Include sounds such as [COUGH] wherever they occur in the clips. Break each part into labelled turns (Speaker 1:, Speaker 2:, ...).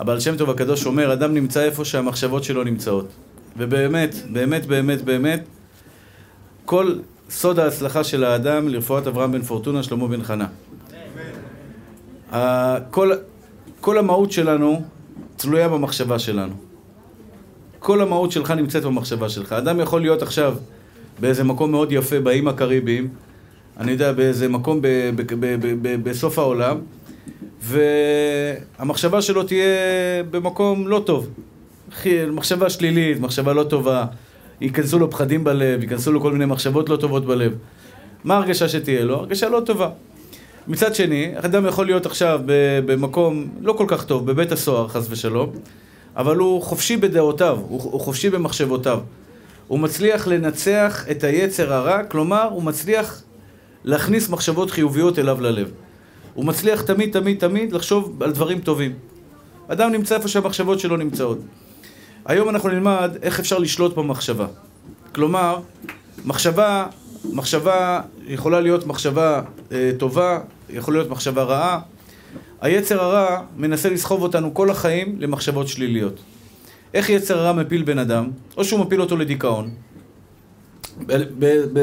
Speaker 1: הבעל שם טוב הקדוש אומר, אדם נמצא איפה שהמחשבות שלו נמצאות. ובאמת, באמת, באמת, באמת, כל סוד ההצלחה של האדם לרפואת אברהם בן פורטונה, שלמה בן חנה. כל, כל המהות שלנו תלויה במחשבה שלנו. כל המהות שלך נמצאת במחשבה שלך. אדם יכול להיות עכשיו באיזה מקום מאוד יפה, באיים הקריביים, אני יודע, באיזה מקום ב, ב, ב, ב, ב, בסוף העולם, והמחשבה שלו תהיה במקום לא טוב. מחשבה שלילית, מחשבה לא טובה, ייכנסו לו פחדים בלב, ייכנסו לו כל מיני מחשבות לא טובות בלב. מה ההרגשה שתהיה לו? הרגשה לא טובה. מצד שני, אדם יכול להיות עכשיו במקום לא כל כך טוב, בבית הסוהר, חס ושלום, אבל הוא חופשי בדעותיו, הוא, חופשי במחשבותיו. הוא מצליח לנצח את היצר הרע, כלומר, הוא מצליח להכניס מחשבות חיוביות אליו ללב. הוא מצליח תמיד, תמיד, תמיד לחשוב על דברים טובים. אדם נמצא איפה שהמחשבות שלו נמצאות. היום אנחנו נלמד איך אפשר לשלוט במחשבה. כלומר, מחשבה, מחשבה יכולה להיות מחשבה אה, טובה, יכולה להיות מחשבה רעה. היצר הרע מנסה לסחוב אותנו כל החיים למחשבות שליליות. איך יצר הרע מפיל בן אדם? או שהוא מפיל אותו לדיכאון.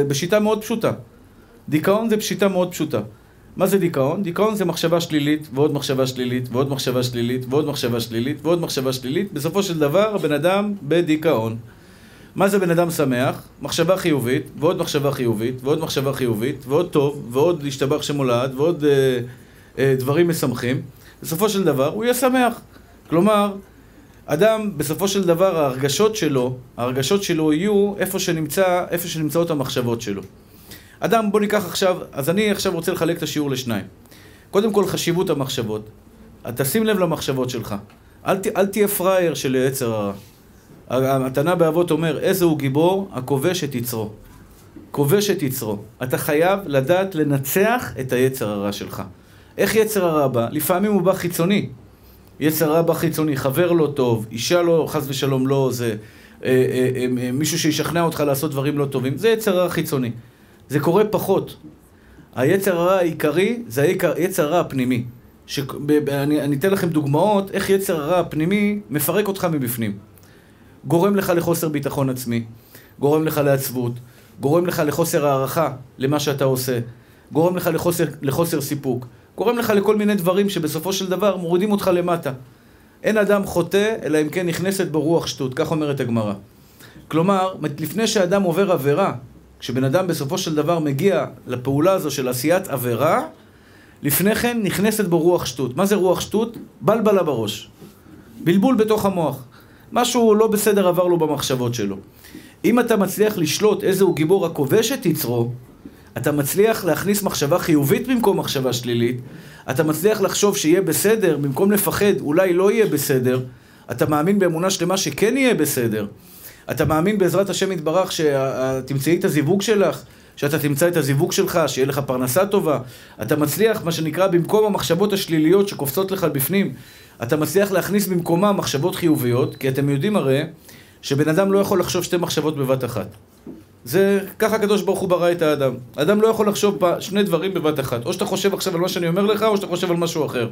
Speaker 1: בשיטה מאוד פשוטה. דיכאון זה פשיטה מאוד פשוטה. מה זה דיכאון? דיכאון זה מחשבה שלילית, ועוד מחשבה שלילית, ועוד מחשבה שלילית, ועוד מחשבה שלילית, ועוד מחשבה שלילית. בסופו של דבר, הבן אדם בדיכאון. מה זה בן אדם שמח? מחשבה חיובית, ועוד מחשבה חיובית, ועוד מחשבה חיובית, ועוד טוב, ועוד להשתבח שמולד, ועוד אה, אה, דברים משמחים. בסופו של דבר, הוא יהיה שמח. כלומר, אדם, בסופו של דבר, ההרגשות שלו, ההרגשות שלו יהיו איפה שנמצא, איפה שנמצאות המחשבות שלו. אדם, בוא ניקח עכשיו, אז אני עכשיו רוצה לחלק את השיעור לשניים. קודם כל, חשיבות המחשבות. תשים לב למחשבות שלך. אל, ת, אל תהיה פראייר של יצר הרע. התנא באבות אומר, איזה הוא גיבור? הכובש את יצרו. כובש את יצרו. אתה חייב לדעת לנצח את היצר הרע שלך. איך יצר הרע בא? לפעמים הוא בא חיצוני. יצר הרע בא חיצוני, חבר לא טוב, אישה לא, חס ושלום לא, זה אה, אה, אה, מישהו שישכנע אותך לעשות דברים לא טובים. זה יצר הרע חיצוני. זה קורה פחות. היצר הרע העיקרי זה היצר הרע הפנימי. שאני, אני אתן לכם דוגמאות איך יצר הרע הפנימי מפרק אותך מבפנים. גורם לך לחוסר ביטחון עצמי, גורם לך לעצבות, גורם לך לחוסר הערכה למה שאתה עושה, גורם לך לחוסר, לחוסר סיפוק, גורם לך לכל מיני דברים שבסופו של דבר מורידים אותך למטה. אין אדם חוטא, אלא אם כן נכנסת בו רוח שטות, כך אומרת הגמרא. כלומר, לפני שאדם עובר עבירה, כשבן אדם בסופו של דבר מגיע לפעולה הזו של עשיית עבירה, לפני כן נכנסת בו רוח שטות. מה זה רוח שטות? בלבלה בראש. בלבול בתוך המוח. משהו לא בסדר עבר לו במחשבות שלו. אם אתה מצליח לשלוט איזה הוא גיבור הכובש את יצרו, אתה מצליח להכניס מחשבה חיובית במקום מחשבה שלילית, אתה מצליח לחשוב שיהיה בסדר, במקום לפחד, אולי לא יהיה בסדר, אתה מאמין באמונה שלמה שכן יהיה בסדר. אתה מאמין בעזרת השם יתברך שתמצאי את הזיווג שלך, שאתה תמצא את הזיווג שלך, שיהיה לך פרנסה טובה. אתה מצליח, מה שנקרא, במקום המחשבות השליליות שקופצות לך בפנים, אתה מצליח להכניס במקומה מחשבות חיוביות, כי אתם יודעים הרי שבן אדם לא יכול לחשוב שתי מחשבות בבת אחת. זה, ככה הקדוש ברוך הוא ברא את האדם. אדם לא יכול לחשוב שני דברים בבת אחת. או שאתה חושב עכשיו על מה שאני אומר לך, או שאתה חושב על משהו אחר.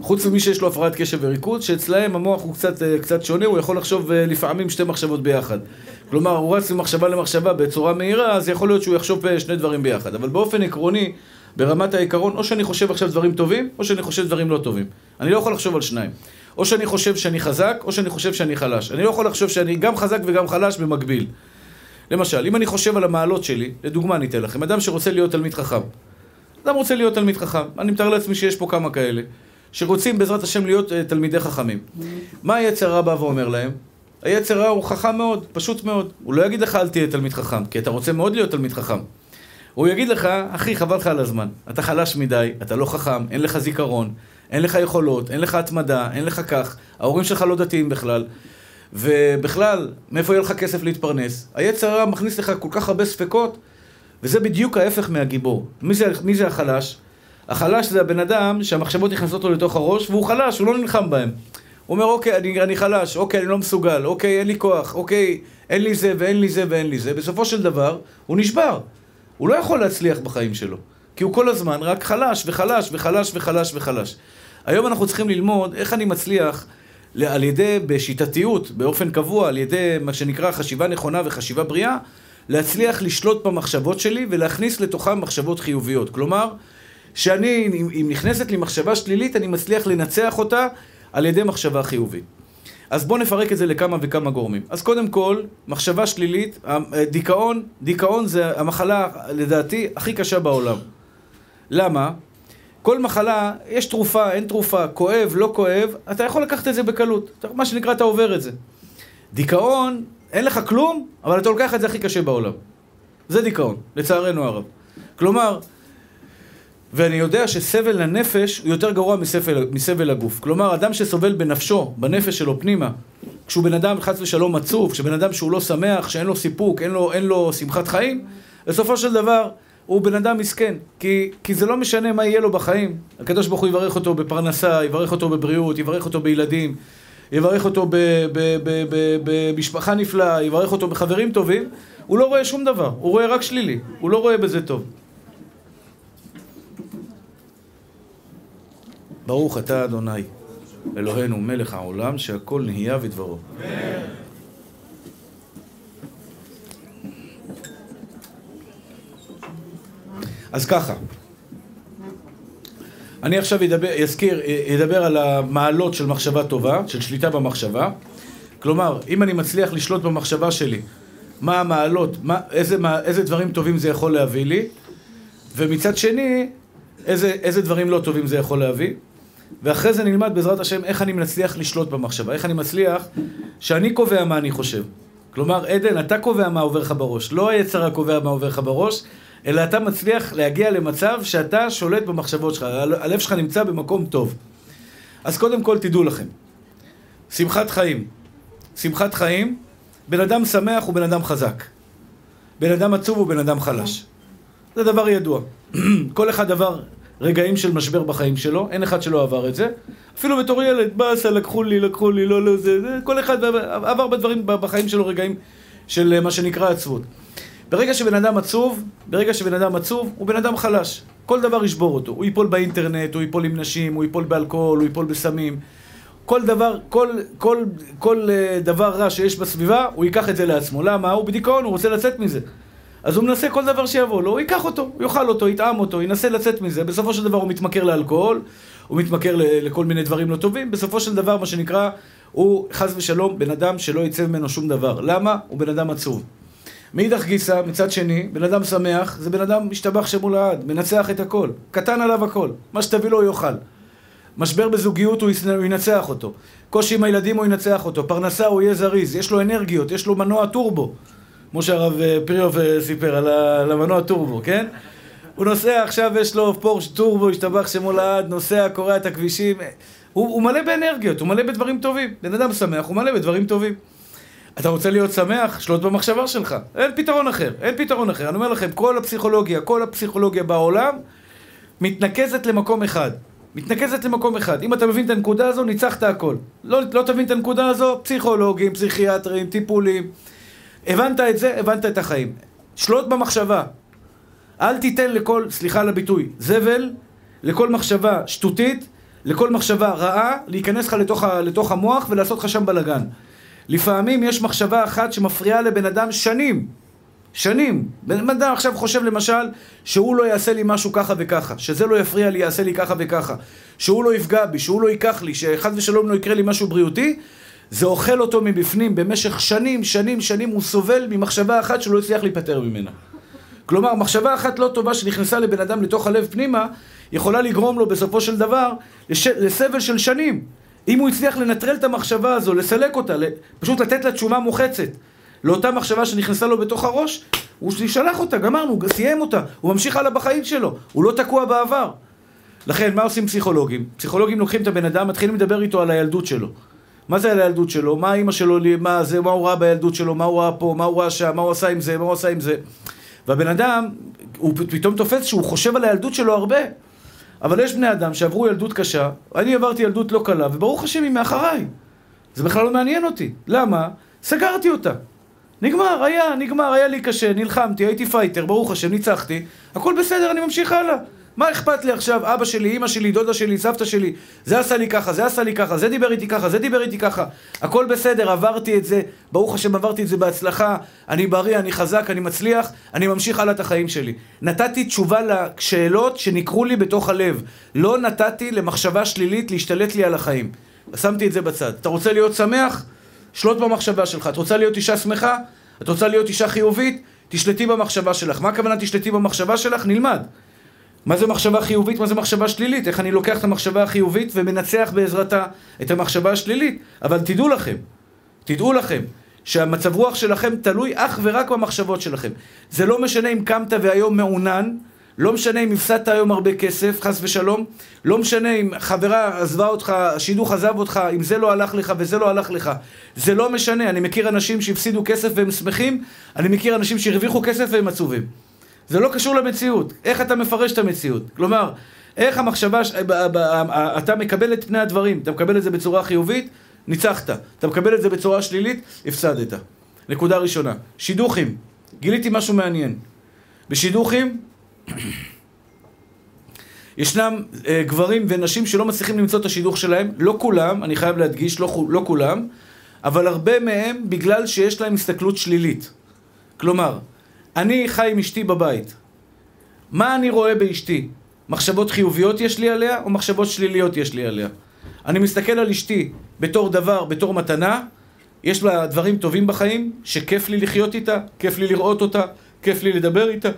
Speaker 1: חוץ ממי שיש לו הפרעת קשב וריכוז, שאצלהם המוח הוא קצת, אה, קצת שונה, הוא יכול לחשוב אה, לפעמים שתי מחשבות ביחד. כלומר, הוא רץ ממחשבה למחשבה בצורה מהירה, אז יכול להיות שהוא יחשוב אה, שני דברים ביחד. אבל באופן עקרוני, ברמת העיקרון, או שאני חושב עכשיו דברים טובים, או שאני חושב דברים לא טובים. אני לא יכול לחשוב על שניים. או שאני חושב שאני חזק, או שאני חושב שאני חלש. אני לא יכול לחשוב שאני גם חזק וגם חלש במקביל. למשל, אם אני חושב על המעלות שלי, לדוגמה אני אתן לכם, אדם שרוצה להיות תלמיד חכם. אדם רוצה להיות תלמיד חכם, אני מתאר לעצמי שיש פה כמה כאלה. שרוצים בעזרת השם להיות uh, תלמידי חכמים. מה היצר רע בא ואומר להם? היצר רע הוא חכם מאוד, פשוט מאוד. הוא לא יגיד לך אל תהיה תלמיד חכם, כי אתה רוצה מאוד להיות תלמיד חכם. הוא יגיד לך, אחי, חבל לך על הזמן. אתה חלש מדי, אתה לא חכם, אין לך זיכרון, אין לך יכולות, אין לך התמדה, אין לך כך, ההורים שלך לא דתיים בכלל. ובכלל, מאיפה יהיה לך כסף להתפרנס? היצר הרע מכניס לך כל כך הרבה ספקות, וזה בדיוק ההפך מהגיבור. מי זה, מי זה החלש? החלש זה הבן אדם שהמחשבות נכנסות לו לתוך הראש והוא חלש, הוא לא נלחם בהם. הוא אומר, אוקיי, אני, אני חלש, אוקיי, אני לא מסוגל, אוקיי, אין לי כוח, אוקיי, אין לי זה ואין לי זה ואין לי זה. בסופו של דבר, הוא נשבר. הוא לא יכול להצליח בחיים שלו. כי הוא כל הזמן רק חלש וחלש וחלש וחלש וחלש. היום אנחנו צריכים ללמוד איך אני מצליח, על ידי, בשיטתיות, באופן קבוע, על ידי מה שנקרא חשיבה נכונה וחשיבה בריאה, להצליח לשלוט במחשבות שלי ולהכניס לתוכן מחשבות חיוביות. כלומר, שאני, אם, אם נכנסת לי מחשבה שלילית, אני מצליח לנצח אותה על ידי מחשבה חיובית. אז בואו נפרק את זה לכמה וכמה גורמים. אז קודם כל, מחשבה שלילית, דיכאון, דיכאון זה המחלה, לדעתי, הכי קשה בעולם. למה? כל מחלה, יש תרופה, אין תרופה, כואב, לא כואב, אתה יכול לקחת את זה בקלות. מה שנקרא, אתה עובר את זה. דיכאון, אין לך כלום, אבל אתה לוקח את זה הכי קשה בעולם. זה דיכאון, לצערנו הרב. כלומר, ואני יודע שסבל לנפש הוא יותר גרוע מסבל, מסבל הגוף. כלומר, אדם שסובל בנפשו, בנפש שלו פנימה, כשהוא בן אדם חס ושלום עצוב, כשבן אדם שהוא לא שמח, שאין לו סיפוק, אין לו, אין לו שמחת חיים, בסופו של דבר הוא בן אדם מסכן. כי, כי זה לא משנה מה יהיה לו בחיים. הקדוש ברוך הוא יברך אותו בפרנסה, יברך אותו בבריאות, יברך אותו בילדים, יברך אותו במשפחה נפלאה, יברך אותו בחברים טובים. הוא לא רואה שום דבר, הוא רואה רק שלילי, הוא לא רואה בזה טוב. ברוך אתה אדוני, אלוהינו מלך העולם, שהכל נהיה ודברו. אז ככה, אני עכשיו ידבר, יזכיר, ידבר על המעלות של מחשבה טובה, של שליטה במחשבה. כלומר, אם אני מצליח לשלוט במחשבה שלי, מה המעלות, מה, איזה, מה, איזה דברים טובים זה יכול להביא לי, ומצד שני, איזה, איזה דברים לא טובים זה יכול להביא. ואחרי זה נלמד בעזרת השם איך אני מצליח לשלוט במחשבה, איך אני מצליח שאני קובע מה אני חושב. כלומר, עדן, אתה קובע מה עובר לך בראש, לא היצר הקובע מה עובר לך בראש, אלא אתה מצליח להגיע למצב שאתה שולט במחשבות שלך, הלב שלך נמצא במקום טוב. אז קודם כל תדעו לכם, שמחת חיים. שמחת חיים, בן אדם שמח הוא בן אדם חזק. בן אדם עצוב הוא בן אדם חלש. זה דבר ידוע. [CLEARS THROAT] כל אחד עבר רגעים של משבר בחיים שלו, אין אחד שלא עבר את זה. אפילו בתור ילד, באסה, לקחו לי, לקחו לי, לא, לא, זה, זה, כל אחד עבר בדברים בחיים שלו רגעים של אה, מה שנקרא עצבות. ברגע שבן אדם עצוב, ברגע שבן אדם עצוב, הוא בן אדם חלש. כל דבר ישבור אותו. הוא ייפול באינטרנט, הוא ייפול עם נשים, הוא ייפול באלכוהול, הוא ייפול בסמים. כל דבר, כל, כל, כל uh, דבר רע שיש בסביבה, הוא ייקח את זה לעצמו. למה? הוא בדיכאון, הוא רוצה לצאת מזה. אז הוא מנסה כל דבר שיבוא לו, הוא ייקח אותו, הוא יאכל אותו, יטעם אותו, ינסה לצאת מזה. בסופו של דבר הוא מתמכר לאלכוהול, הוא מתמכר לכל מיני דברים לא טובים. בסופו של דבר, מה שנקרא, הוא חס ושלום בן אדם שלא יצא ממנו שום דבר. למה? הוא בן אדם עצוב. מאידך גיסא, מצד שני, בן אדם שמח, זה בן אדם משתבח שמו לעד, מנצח את הכל. קטן עליו הכל. מה שתביא לו הוא יאכל. משבר בזוגיות הוא ינצח אותו. קושי עם הילדים הוא ינצח אותו. פרנסה הוא יהיה זריז. יש לו אנרגיות, יש לו מנוע טורבו. כמו שהרב אה, פריוב אה, סיפר על המנוע טורבו, כן? הוא נוסע, עכשיו יש לו פורש טורבו, השתבח שמו לעד, נוסע, קורע את הכבישים. הוא, הוא מלא באנרגיות, הוא מלא בדברים טובים. בן אדם שמח, הוא מלא בדברים טובים. אתה רוצה להיות שמח? שלוט במחשבה שלך. אין פתרון אחר, אין פתרון אחר. אני אומר לכם, כל הפסיכולוגיה, כל הפסיכולוגיה בעולם מתנקזת למקום אחד. מתנקזת למקום אחד. אם אתה מבין את הנקודה הזו, ניצחת הכל. לא, לא תבין את הנקודה הזו, פסיכולוגים, פסיכיאטרים, טיפולים. הבנת את זה, הבנת את החיים. שלוט במחשבה. אל תיתן לכל, סליחה על הביטוי, זבל, לכל מחשבה שטותית, לכל מחשבה רעה, להיכנס לך לתוך, לתוך המוח ולעשות לך שם בלאגן. לפעמים יש מחשבה אחת שמפריעה לבן אדם שנים. שנים. בן אדם עכשיו חושב למשל שהוא לא יעשה לי משהו ככה וככה, שזה לא יפריע לי, יעשה לי ככה וככה, שהוא לא יפגע בי, שהוא לא ייקח לי, שחס ושלום לא יקרה לי משהו בריאותי, זה אוכל אותו מבפנים במשך שנים, שנים, שנים, הוא סובל ממחשבה אחת שהוא לא הצליח להיפטר ממנה. כלומר, מחשבה אחת לא טובה שנכנסה לבן אדם לתוך הלב פנימה, יכולה לגרום לו בסופו של דבר לש... לסבל של שנים. אם הוא הצליח לנטרל את המחשבה הזו, לסלק אותה, פשוט לתת לה תשומה מוחצת לאותה מחשבה שנכנסה לו בתוך הראש, הוא שלח אותה, גמרנו, סיים אותה, הוא ממשיך הלאה בחיים שלו, הוא לא תקוע בעבר. לכן, מה עושים פסיכולוגים? פסיכולוגים לוקחים את הבן אדם, מתחילים לדבר איתו על הילדות שלו. מה זה על הילדות שלו? מה אימא שלו, מה זה, מה הוא ראה בילדות שלו, מה הוא ראה פה, מה הוא ראה שם, מה הוא עשה עם זה, מה הוא עשה עם זה. והבן אדם, הוא פתאום תופס שהוא חושב על הילדות שלו הרבה. אבל יש בני אדם שעברו ילדות קשה, אני עברתי ילדות לא קלה, וברוך השם היא מאחריי. זה בכלל לא מעניין אותי. למה? סגרתי אותה. נגמר, היה, נגמר, היה לי קשה, נלחמתי, הייתי פייטר, ברוך השם, ניצחתי, הכל בסדר, אני ממשיך הלאה. מה אכפת לי עכשיו? אבא שלי, אמא שלי, דודה שלי, סבתא שלי, זה עשה לי ככה, זה עשה לי ככה, זה דיבר איתי ככה, זה דיבר איתי ככה. הכל בסדר, עברתי את זה, ברוך השם עברתי את זה בהצלחה, אני בריא, אני חזק, אני מצליח, אני ממשיך הלאה את החיים שלי. נתתי תשובה לשאלות שנקרו לי בתוך הלב. לא נתתי למחשבה שלילית להשתלט לי על החיים. שמתי את זה בצד. אתה רוצה להיות שמח? שלוט במחשבה שלך. את רוצה להיות אישה שמחה? את רוצה להיות אישה חיובית? תשלטי במחשבה שלך. מה הכוונה תשלטי במחשבה שלך? נלמד. מה זה מחשבה חיובית? מה זה מחשבה שלילית? איך אני לוקח את המחשבה החיובית ומנצח בעזרתה את המחשבה השלילית? אבל תדעו לכם, תדעו לכם, שהמצב רוח שלכם תלוי אך ורק במחשבות שלכם. זה לא משנה אם קמת והיום מעונן, לא משנה אם הפסדת היום הרבה כסף, חס ושלום, לא משנה אם חברה עזבה אותך, השידוך עזב אותך, אם זה לא הלך לך וזה לא הלך לך. זה לא משנה, אני מכיר אנשים שהפסידו כסף והם שמחים, אני מכיר אנשים שהרוויחו כסף והם עצובים. זה לא קשור למציאות. איך אתה מפרש את המציאות? כלומר, איך המחשבה, אתה מקבל את פני הדברים, אתה מקבל את זה בצורה חיובית, ניצחת. אתה מקבל את זה בצורה שלילית, הפסדת. נקודה ראשונה. שידוכים. גיליתי משהו מעניין. בשידוכים, [COUGHS] ישנם אה, גברים ונשים שלא מצליחים למצוא את השידוך שלהם, לא כולם, אני חייב להדגיש, לא, לא כולם, אבל הרבה מהם בגלל שיש להם הסתכלות שלילית. כלומר, אני חי עם אשתי בבית. מה אני רואה באשתי? מחשבות חיוביות יש לי עליה, או מחשבות שליליות יש לי עליה? אני מסתכל על אשתי בתור דבר, בתור מתנה, יש לה דברים טובים בחיים, שכיף לי לחיות איתה, כיף לי לראות אותה, כיף לי לדבר איתה,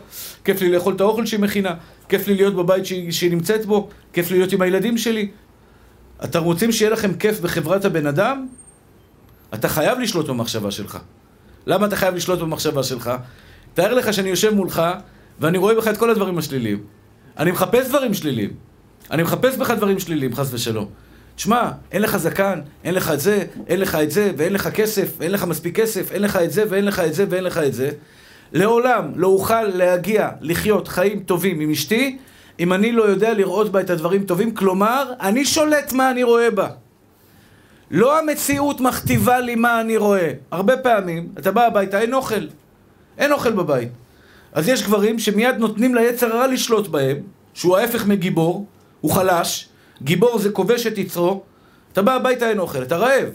Speaker 1: כיף לי לאכול את האוכל שהיא מכינה, כיף לי להיות בבית שהיא, שהיא נמצאת בו, כיף לי להיות עם הילדים שלי. אתם רוצים שיהיה לכם כיף בחברת הבן אדם? אתה חייב לשלוט במחשבה שלך. למה אתה חייב לשלוט במחשבה שלך? תאר לך שאני יושב מולך, ואני רואה בך את כל הדברים השליליים. אני מחפש דברים שליליים. אני מחפש בך דברים שליליים, חס ושלום. תשמע, אין לך זקן, אין לך את זה, אין לך את זה, ואין לך כסף, אין לך מספיק כסף, אין לך את זה, ואין לך את זה, ואין לך את זה. לעולם לא אוכל להגיע לחיות חיים טובים עם אשתי, אם אני לא יודע לראות בה את הדברים טובים, כלומר, אני שולט מה אני רואה בה. לא המציאות מכתיבה לי מה אני רואה. הרבה פעמים, אתה בא הביתה, אין אוכל. אין אוכל בבית. אז יש גברים שמיד נותנים ליצר הרע לשלוט בהם, שהוא ההפך מגיבור, הוא חלש, גיבור זה כובש את יצרו, אתה בא הביתה אין אוכל, אתה רעב,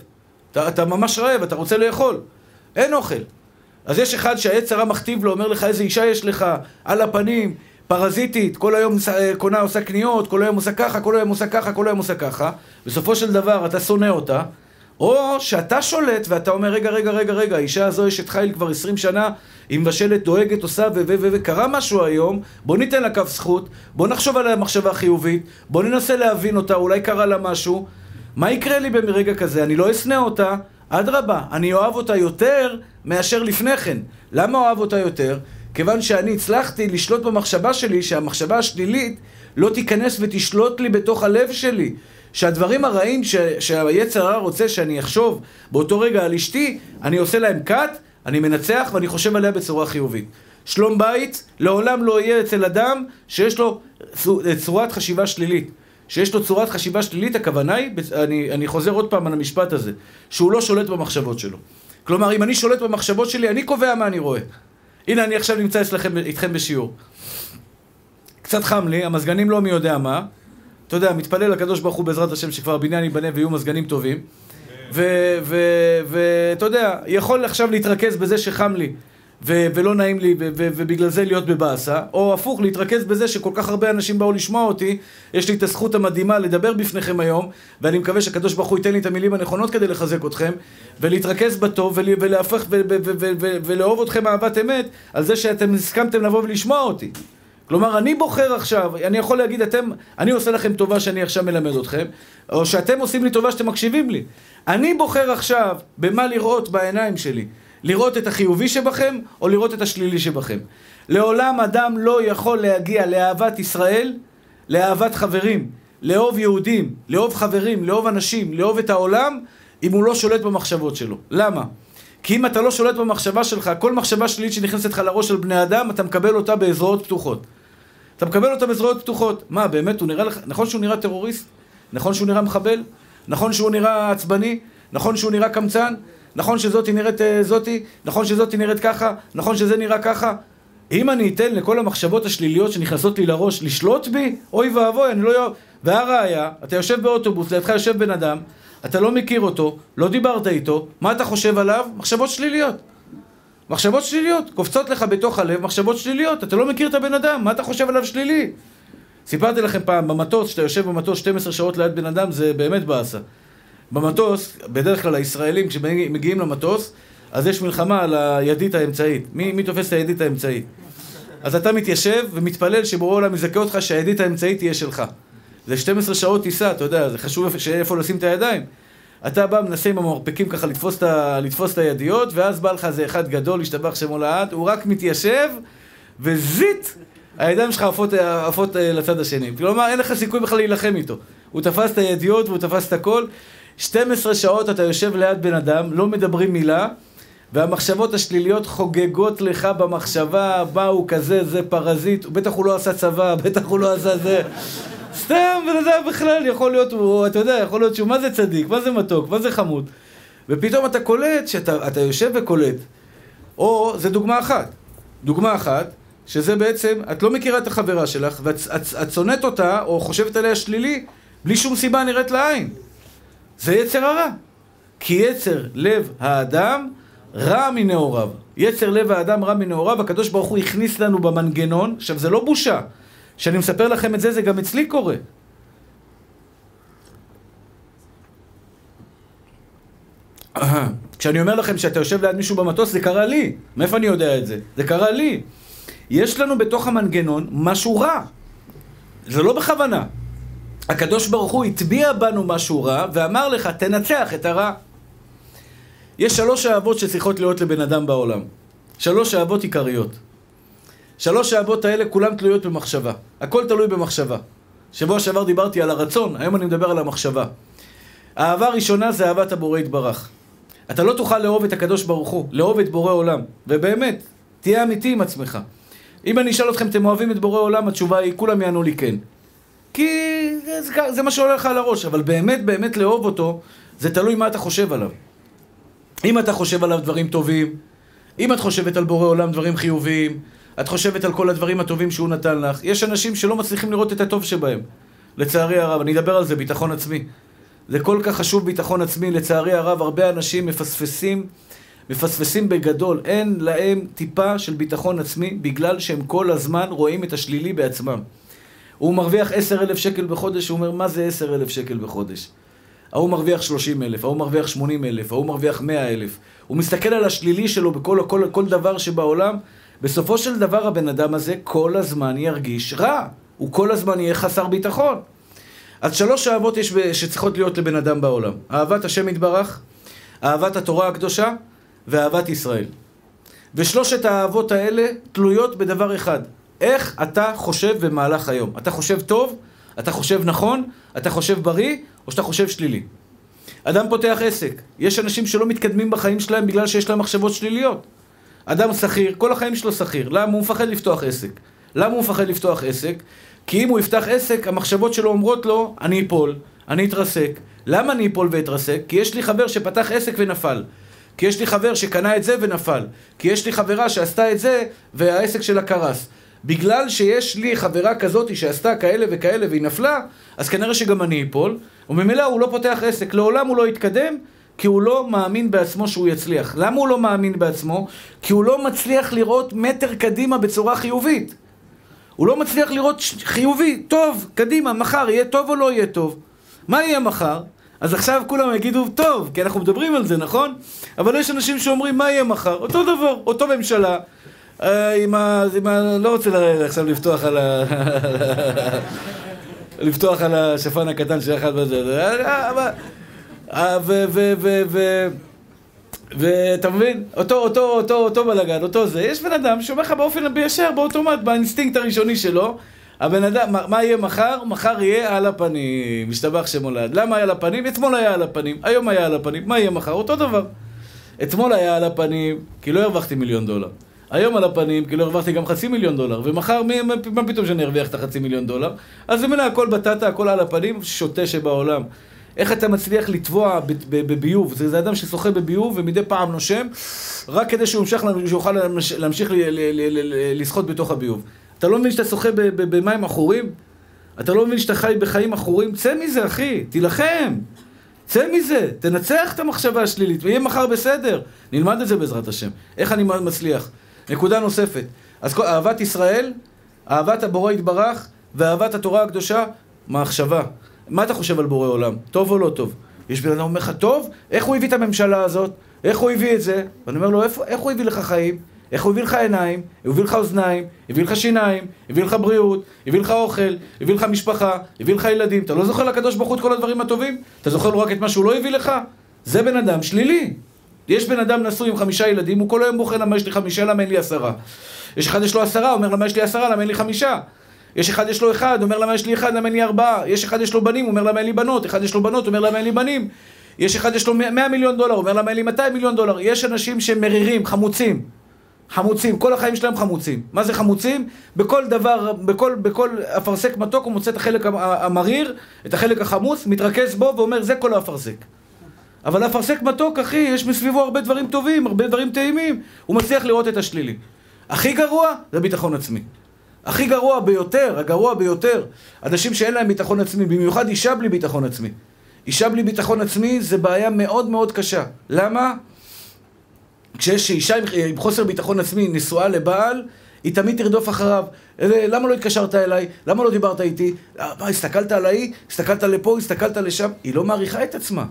Speaker 1: אתה, אתה ממש רעב, אתה רוצה לאכול, אין אוכל. אז יש אחד שהיצר הרע מכתיב לו, אומר לך איזה אישה יש לך, על הפנים, פרזיטית, כל היום אה, קונה עושה קניות, כל היום עושה ככה, כל היום עושה ככה, כל היום עושה ככה, בסופו של דבר אתה שונא אותה, או שאתה שולט ואתה אומר, רגע, רגע, רגע, רגע, האישה הזו אשת חיל כבר 20 שנה, היא מבשלת, דואגת, עושה ו... ו... ו... וקרה משהו היום, בוא ניתן לה כף זכות, בוא נחשוב עליה מחשבה חיובית, בוא ננסה להבין אותה, אולי קרה לה משהו. מה יקרה לי ברגע כזה? אני לא אשנא אותה, אדרבה, אני אוהב אותה יותר מאשר לפני כן. למה אוהב אותה יותר? כיוון שאני הצלחתי לשלוט במחשבה שלי, שהמחשבה השלילית לא תיכנס ותשלוט לי בתוך הלב שלי. שהדברים הרעים ש... שהיצר הרע רוצה שאני אחשוב באותו רגע על אשתי, אני עושה להם cut, אני מנצח ואני חושב עליה בצורה חיובית. שלום בית לעולם לא יהיה אצל אדם שיש לו צורת חשיבה שלילית. שיש לו צורת חשיבה שלילית, הכוונה היא, אני, אני חוזר עוד פעם על המשפט הזה, שהוא לא שולט במחשבות שלו. כלומר, אם אני שולט במחשבות שלי, אני קובע מה אני רואה. הנה, אני עכשיו נמצא אצלכם, איתכם בשיעור. קצת חם לי, המזגנים לא מי יודע מה. אתה יודע, מתפלל לקדוש ברוך הוא בעזרת השם שכבר הבניין ייבנה ויהיו מזגנים טובים. ואתה יודע, יכול עכשיו להתרכז בזה שחם לי. ו- ולא נעים לי, ו- ו- ובגלל זה להיות בבאסה, או הפוך, להתרכז בזה שכל כך הרבה אנשים באו לשמוע אותי, יש לי את הזכות המדהימה לדבר בפניכם היום, ואני מקווה שהקדוש ברוך הוא ייתן לי את המילים הנכונות כדי לחזק אתכם, ולהתרכז בטוב, ול- ולהפך, ולאהוב אתכם אהבת אמת, על זה שאתם הסכמתם לבוא ולשמוע אותי. כלומר, אני בוחר עכשיו, אני יכול להגיד, אתם, אני עושה לכם טובה שאני עכשיו מלמד אתכם, או שאתם עושים לי טובה שאתם מקשיבים לי. אני בוחר עכשיו במה לראות בעיניים שלי. לראות את החיובי שבכם, או לראות את השלילי שבכם. לעולם אדם לא יכול להגיע לאהבת ישראל, לאהבת חברים, לאהוב יהודים, לאהוב חברים, לאהוב אנשים, לאהוב את העולם, אם הוא לא שולט במחשבות שלו. למה? כי אם אתה לא שולט במחשבה שלך, כל מחשבה שלילית שנכנסת לך לראש של בני אדם, אתה מקבל אותה בזרועות פתוחות. אתה מקבל אותה בזרועות פתוחות. מה, באמת, הוא נראה לך... נכון שהוא נראה טרוריסט? נכון שהוא נראה מחבל? נכון שהוא נראה עצבני? נכון שהוא נראה קמצן? נכון שזאתי נראית אה, זאתי? נכון שזאתי נראית ככה? נכון שזה נראה ככה? אם אני אתן לכל המחשבות השליליות שנכנסות לי לראש לשלוט בי, אוי ואבוי, אני לא... והראיה, אתה יושב באוטובוס, לידך יושב בן אדם, אתה לא מכיר אותו, לא דיברת איתו, מה אתה חושב עליו? מחשבות שליליות. מחשבות שליליות, קופצות לך בתוך הלב מחשבות שליליות, אתה לא מכיר את הבן אדם, מה אתה חושב עליו שלילי? סיפרתי לכם פעם, במטוס, כשאתה יושב במטוס 12 שעות ליד בן אדם, זה באמת באסה. במטוס, בדרך כלל הישראלים, כשמגיעים למטוס, אז יש מלחמה על הידית האמצעית. מי, מי תופס את הידית האמצעית? אז אתה מתיישב ומתפלל שבורא עולם יזכה אותך שהידית האמצעית תהיה שלך. זה 12 שעות טיסה, אתה יודע, זה חשוב איפה לשים את הידיים. אתה בא, מנסה עם המרפקים ככה לתפוס את, לתפוס את הידיות, ואז בא לך איזה אחד גדול, השתבח שמו לעד, הוא רק מתיישב, וזיט, הידיים שלך עפות, עפות אה, לצד השני. כלומר, אין לך סיכוי בכלל להילחם איתו. הוא תפס את הידיעות והוא תפס את הכל. 12 שעות אתה יושב ליד בן אדם, לא מדברים מילה, והמחשבות השליליות חוגגות לך במחשבה, מה הוא כזה, זה פרזיט, בטח הוא לא עשה צבא, בטח הוא לא עשה זה. סתם, בן אדם בכלל, יכול להיות, הוא, אתה יודע, יכול להיות שהוא מה זה צדיק, מה זה מתוק, מה זה חמוד. ופתאום אתה קולט, שאתה יושב וקולט. או, זה דוגמה אחת. דוגמה אחת, שזה בעצם, את לא מכירה את החברה שלך, ואת שונאת אותה, או חושבת עליה שלילי, בלי שום סיבה נראית לעין. זה יצר הרע. כי יצר לב האדם רע מנעוריו. יצר לב האדם רע מנעוריו, הקדוש ברוך הוא הכניס לנו במנגנון, עכשיו זה לא בושה. כשאני מספר לכם את זה, זה גם אצלי קורה. כשאני אומר לכם שאתה יושב ליד מישהו במטוס, זה קרה לי. מאיפה אני יודע את זה? זה קרה לי. יש לנו בתוך המנגנון משהו רע. זה לא בכוונה. הקדוש ברוך הוא הטביע בנו משהו רע, ואמר לך, תנצח את הרע. יש שלוש אהבות שצריכות להיות לבן אדם בעולם. שלוש אהבות עיקריות. שלוש האהבות האלה כולן תלויות במחשבה. הכל תלוי במחשבה. שבוע שעבר דיברתי על הרצון, היום אני מדבר על המחשבה. האהבה הראשונה זה אהבת הבורא יתברך. אתה לא תוכל לאהוב את הקדוש ברוך הוא, לאהוב את בורא עולם. ובאמת, תהיה אמיתי עם עצמך. אם אני אשאל אתכם, אתם אוהבים את בורא עולם? התשובה היא, כולם יענו לי כן. כי זה, זה מה שעולה לך על הראש, אבל באמת באמת לאהוב אותו, זה תלוי מה אתה חושב עליו. אם אתה חושב עליו דברים טובים, אם את חושבת על בורא עולם דברים חיוביים, את חושבת על כל הדברים הטובים שהוא נתן לך. יש אנשים שלא מצליחים לראות את הטוב שבהם. לצערי הרב, אני אדבר על זה, ביטחון עצמי. זה כל כך חשוב ביטחון עצמי, לצערי הרב, הרבה אנשים מפספסים, מפספסים בגדול. אין להם טיפה של ביטחון עצמי, בגלל שהם כל הזמן רואים את השלילי בעצמם. הוא מרוויח עשר אלף שקל בחודש, הוא אומר, מה זה עשר אלף שקל בחודש? ההוא מרוויח שלושים אלף, ההוא מרוויח שמונים אלף, ההוא מרוויח מאה אלף. הוא מסתכל על השלילי שלו בכל כל, כל דבר שבעולם, בסופו של דבר הבן אדם הזה כל הזמן ירגיש רע. הוא כל הזמן יהיה חסר ביטחון. אז שלוש אהבות יש שצריכות להיות לבן אדם בעולם. אהבת השם יתברך, אהבת התורה הקדושה ואהבת ישראל. ושלושת האהבות האלה תלויות בדבר אחד. איך אתה חושב במהלך היום. אתה חושב טוב? אתה חושב נכון? אתה חושב בריא? או שאתה חושב שלילי? אדם פותח עסק. יש אנשים שלא מתקדמים בחיים שלהם בגלל שיש להם מחשבות שליליות. אדם שכיר, כל החיים שלו שכיר. למה? הוא מפחד לפתוח עסק. למה הוא מפחד לפתוח עסק? כי אם הוא יפתח עסק, המחשבות שלו אומרות לו, אני אפול, אני אתרסק. למה אני אפול ואתרסק? כי יש לי חבר שפתח עסק ונפל. כי יש לי חבר שקנה את זה ונפל. כי יש לי חברה שעשתה את זה והעסק שלה קרס. בגלל שיש לי חברה כזאת שעשתה כאלה וכאלה והיא נפלה, אז כנראה שגם אני אפול, וממילא הוא לא פותח עסק, לעולם הוא לא יתקדם, כי הוא לא מאמין בעצמו שהוא יצליח. למה הוא לא מאמין בעצמו? כי הוא לא מצליח לראות מטר קדימה בצורה חיובית. הוא לא מצליח לראות חיובי, טוב, קדימה, מחר יהיה טוב או לא יהיה טוב. מה יהיה מחר? אז עכשיו כולם יגידו, טוב, כי אנחנו מדברים על זה, נכון? אבל יש אנשים שאומרים, מה יהיה מחר? אותו דבר, אותו ממשלה. אה, עם ה... עם ה... לא רוצה עכשיו לפתוח על ה... [LAUGHS] לפתוח על השפן הקטן של אחד בזה. אה, ואתה מבין? אותו, אותו, אותו, אותו בלאגן, אותו זה. יש בן אדם שאומר לך באופן ישר, באוטומט, באינסטינקט הראשוני שלו, הבן אדם, מה, מה יהיה מחר? מחר יהיה על הפנים, משתבח שמולד. למה היה על הפנים? אתמול היה על הפנים, היום היה על הפנים, מה יהיה מחר? אותו דבר. אתמול היה על הפנים, כי לא הרווחתי מיליון דולר. היום על הפנים, כי לא הרווחתי גם חצי מיליון דולר. ומחר, מי, מה פתאום שאני ארוויח את החצי מיליון דולר? אז ממילא הכל בטטה, הכל על הפנים, שוטה שבעולם. איך אתה מצליח לטבוע בביוב. זה, זה אדם ששוחה בביוב ומדי פעם נושם, רק כדי שהוא ימשך, יוכל להמשיך לשחות בתוך הביוב. אתה לא מבין שאתה שוחה במים עכורים? אתה לא מבין שאתה חי בחיים עכורים? צא מזה, אחי, תילחם. צא מזה, תנצח את המחשבה השלילית, ויהיה מחר בסדר. נלמד את זה בעזרת השם. איך אני מצליח? נקודה נוספת. אז אהבת ישראל, אהבת הבורא יתברך, ואהבת התורה הקדושה, מחשבה. מה אתה חושב על בורא עולם? טוב או לא טוב? יש בן אדם אומר לך, טוב, איך הוא הביא את הממשלה הזאת? איך הוא הביא את זה? ואני אומר לו, איך הוא הביא לך חיים? איך הוא הביא לך עיניים, הוא הביא לך אוזניים, הביא לך שיניים, הביא לך בריאות, הביא לך אוכל, הביא לך משפחה, הביא לך ילדים. אתה לא זוכר לקדוש ברוך הוא את כל הדברים הטובים? אתה זוכר לו רק את מה שהוא לא הביא לך? זה בן אדם שלילי. יש בן אדם נשוי עם חמישה ילדים, הוא כל היום בוחר למה יש לי חמישה, למה אין לי עשרה. יש אחד יש לו עשרה, אומר למה יש לי עשרה, למה אין לי חמישה. יש אחד יש לו אחד, אומר למה יש לי אחד, למה אין לי ארבעה. יש אחד יש לו בנים, אומר למה אין לי בנות. אחד יש לו בנות, אומר למה אין לי בנים. יש אחד יש לו 100 מיליון דולר, אומר למה אין לי 200 מיליון דולר. יש אנשים שהם מרירים, חמוצים. חמוצים, כל החיים שלהם חמוצים. מה זה חמוצים? בכל דבר, בכל, בכל אפרסק מתוק הוא מוצא את החלק המריר, את החלק החמוץ, מתרכז בו ואומר זה כל האפרסק. אבל אפרסק מתוק, אחי, יש מסביבו הרבה דברים טובים, הרבה דברים טעימים. הוא מצליח לראות את השלילי. הכי גרוע זה ביטחון עצמי. הכי גרוע ביותר, הגרוע ביותר, אנשים שאין להם ביטחון עצמי, במיוחד אישה בלי ביטחון עצמי. אישה בלי ביטחון עצמי זה בעיה מאוד מאוד קשה. למה? כשיש אישה עם, עם חוסר ביטחון עצמי נשואה לבעל, היא תמיד תרדוף אחריו. למה לא התקשרת אליי? למה לא דיברת איתי? אה, מה, הסתכלת על ההיא? הסתכלת לפה? הסתכלת לשם? היא לא מעריכה את עצמה.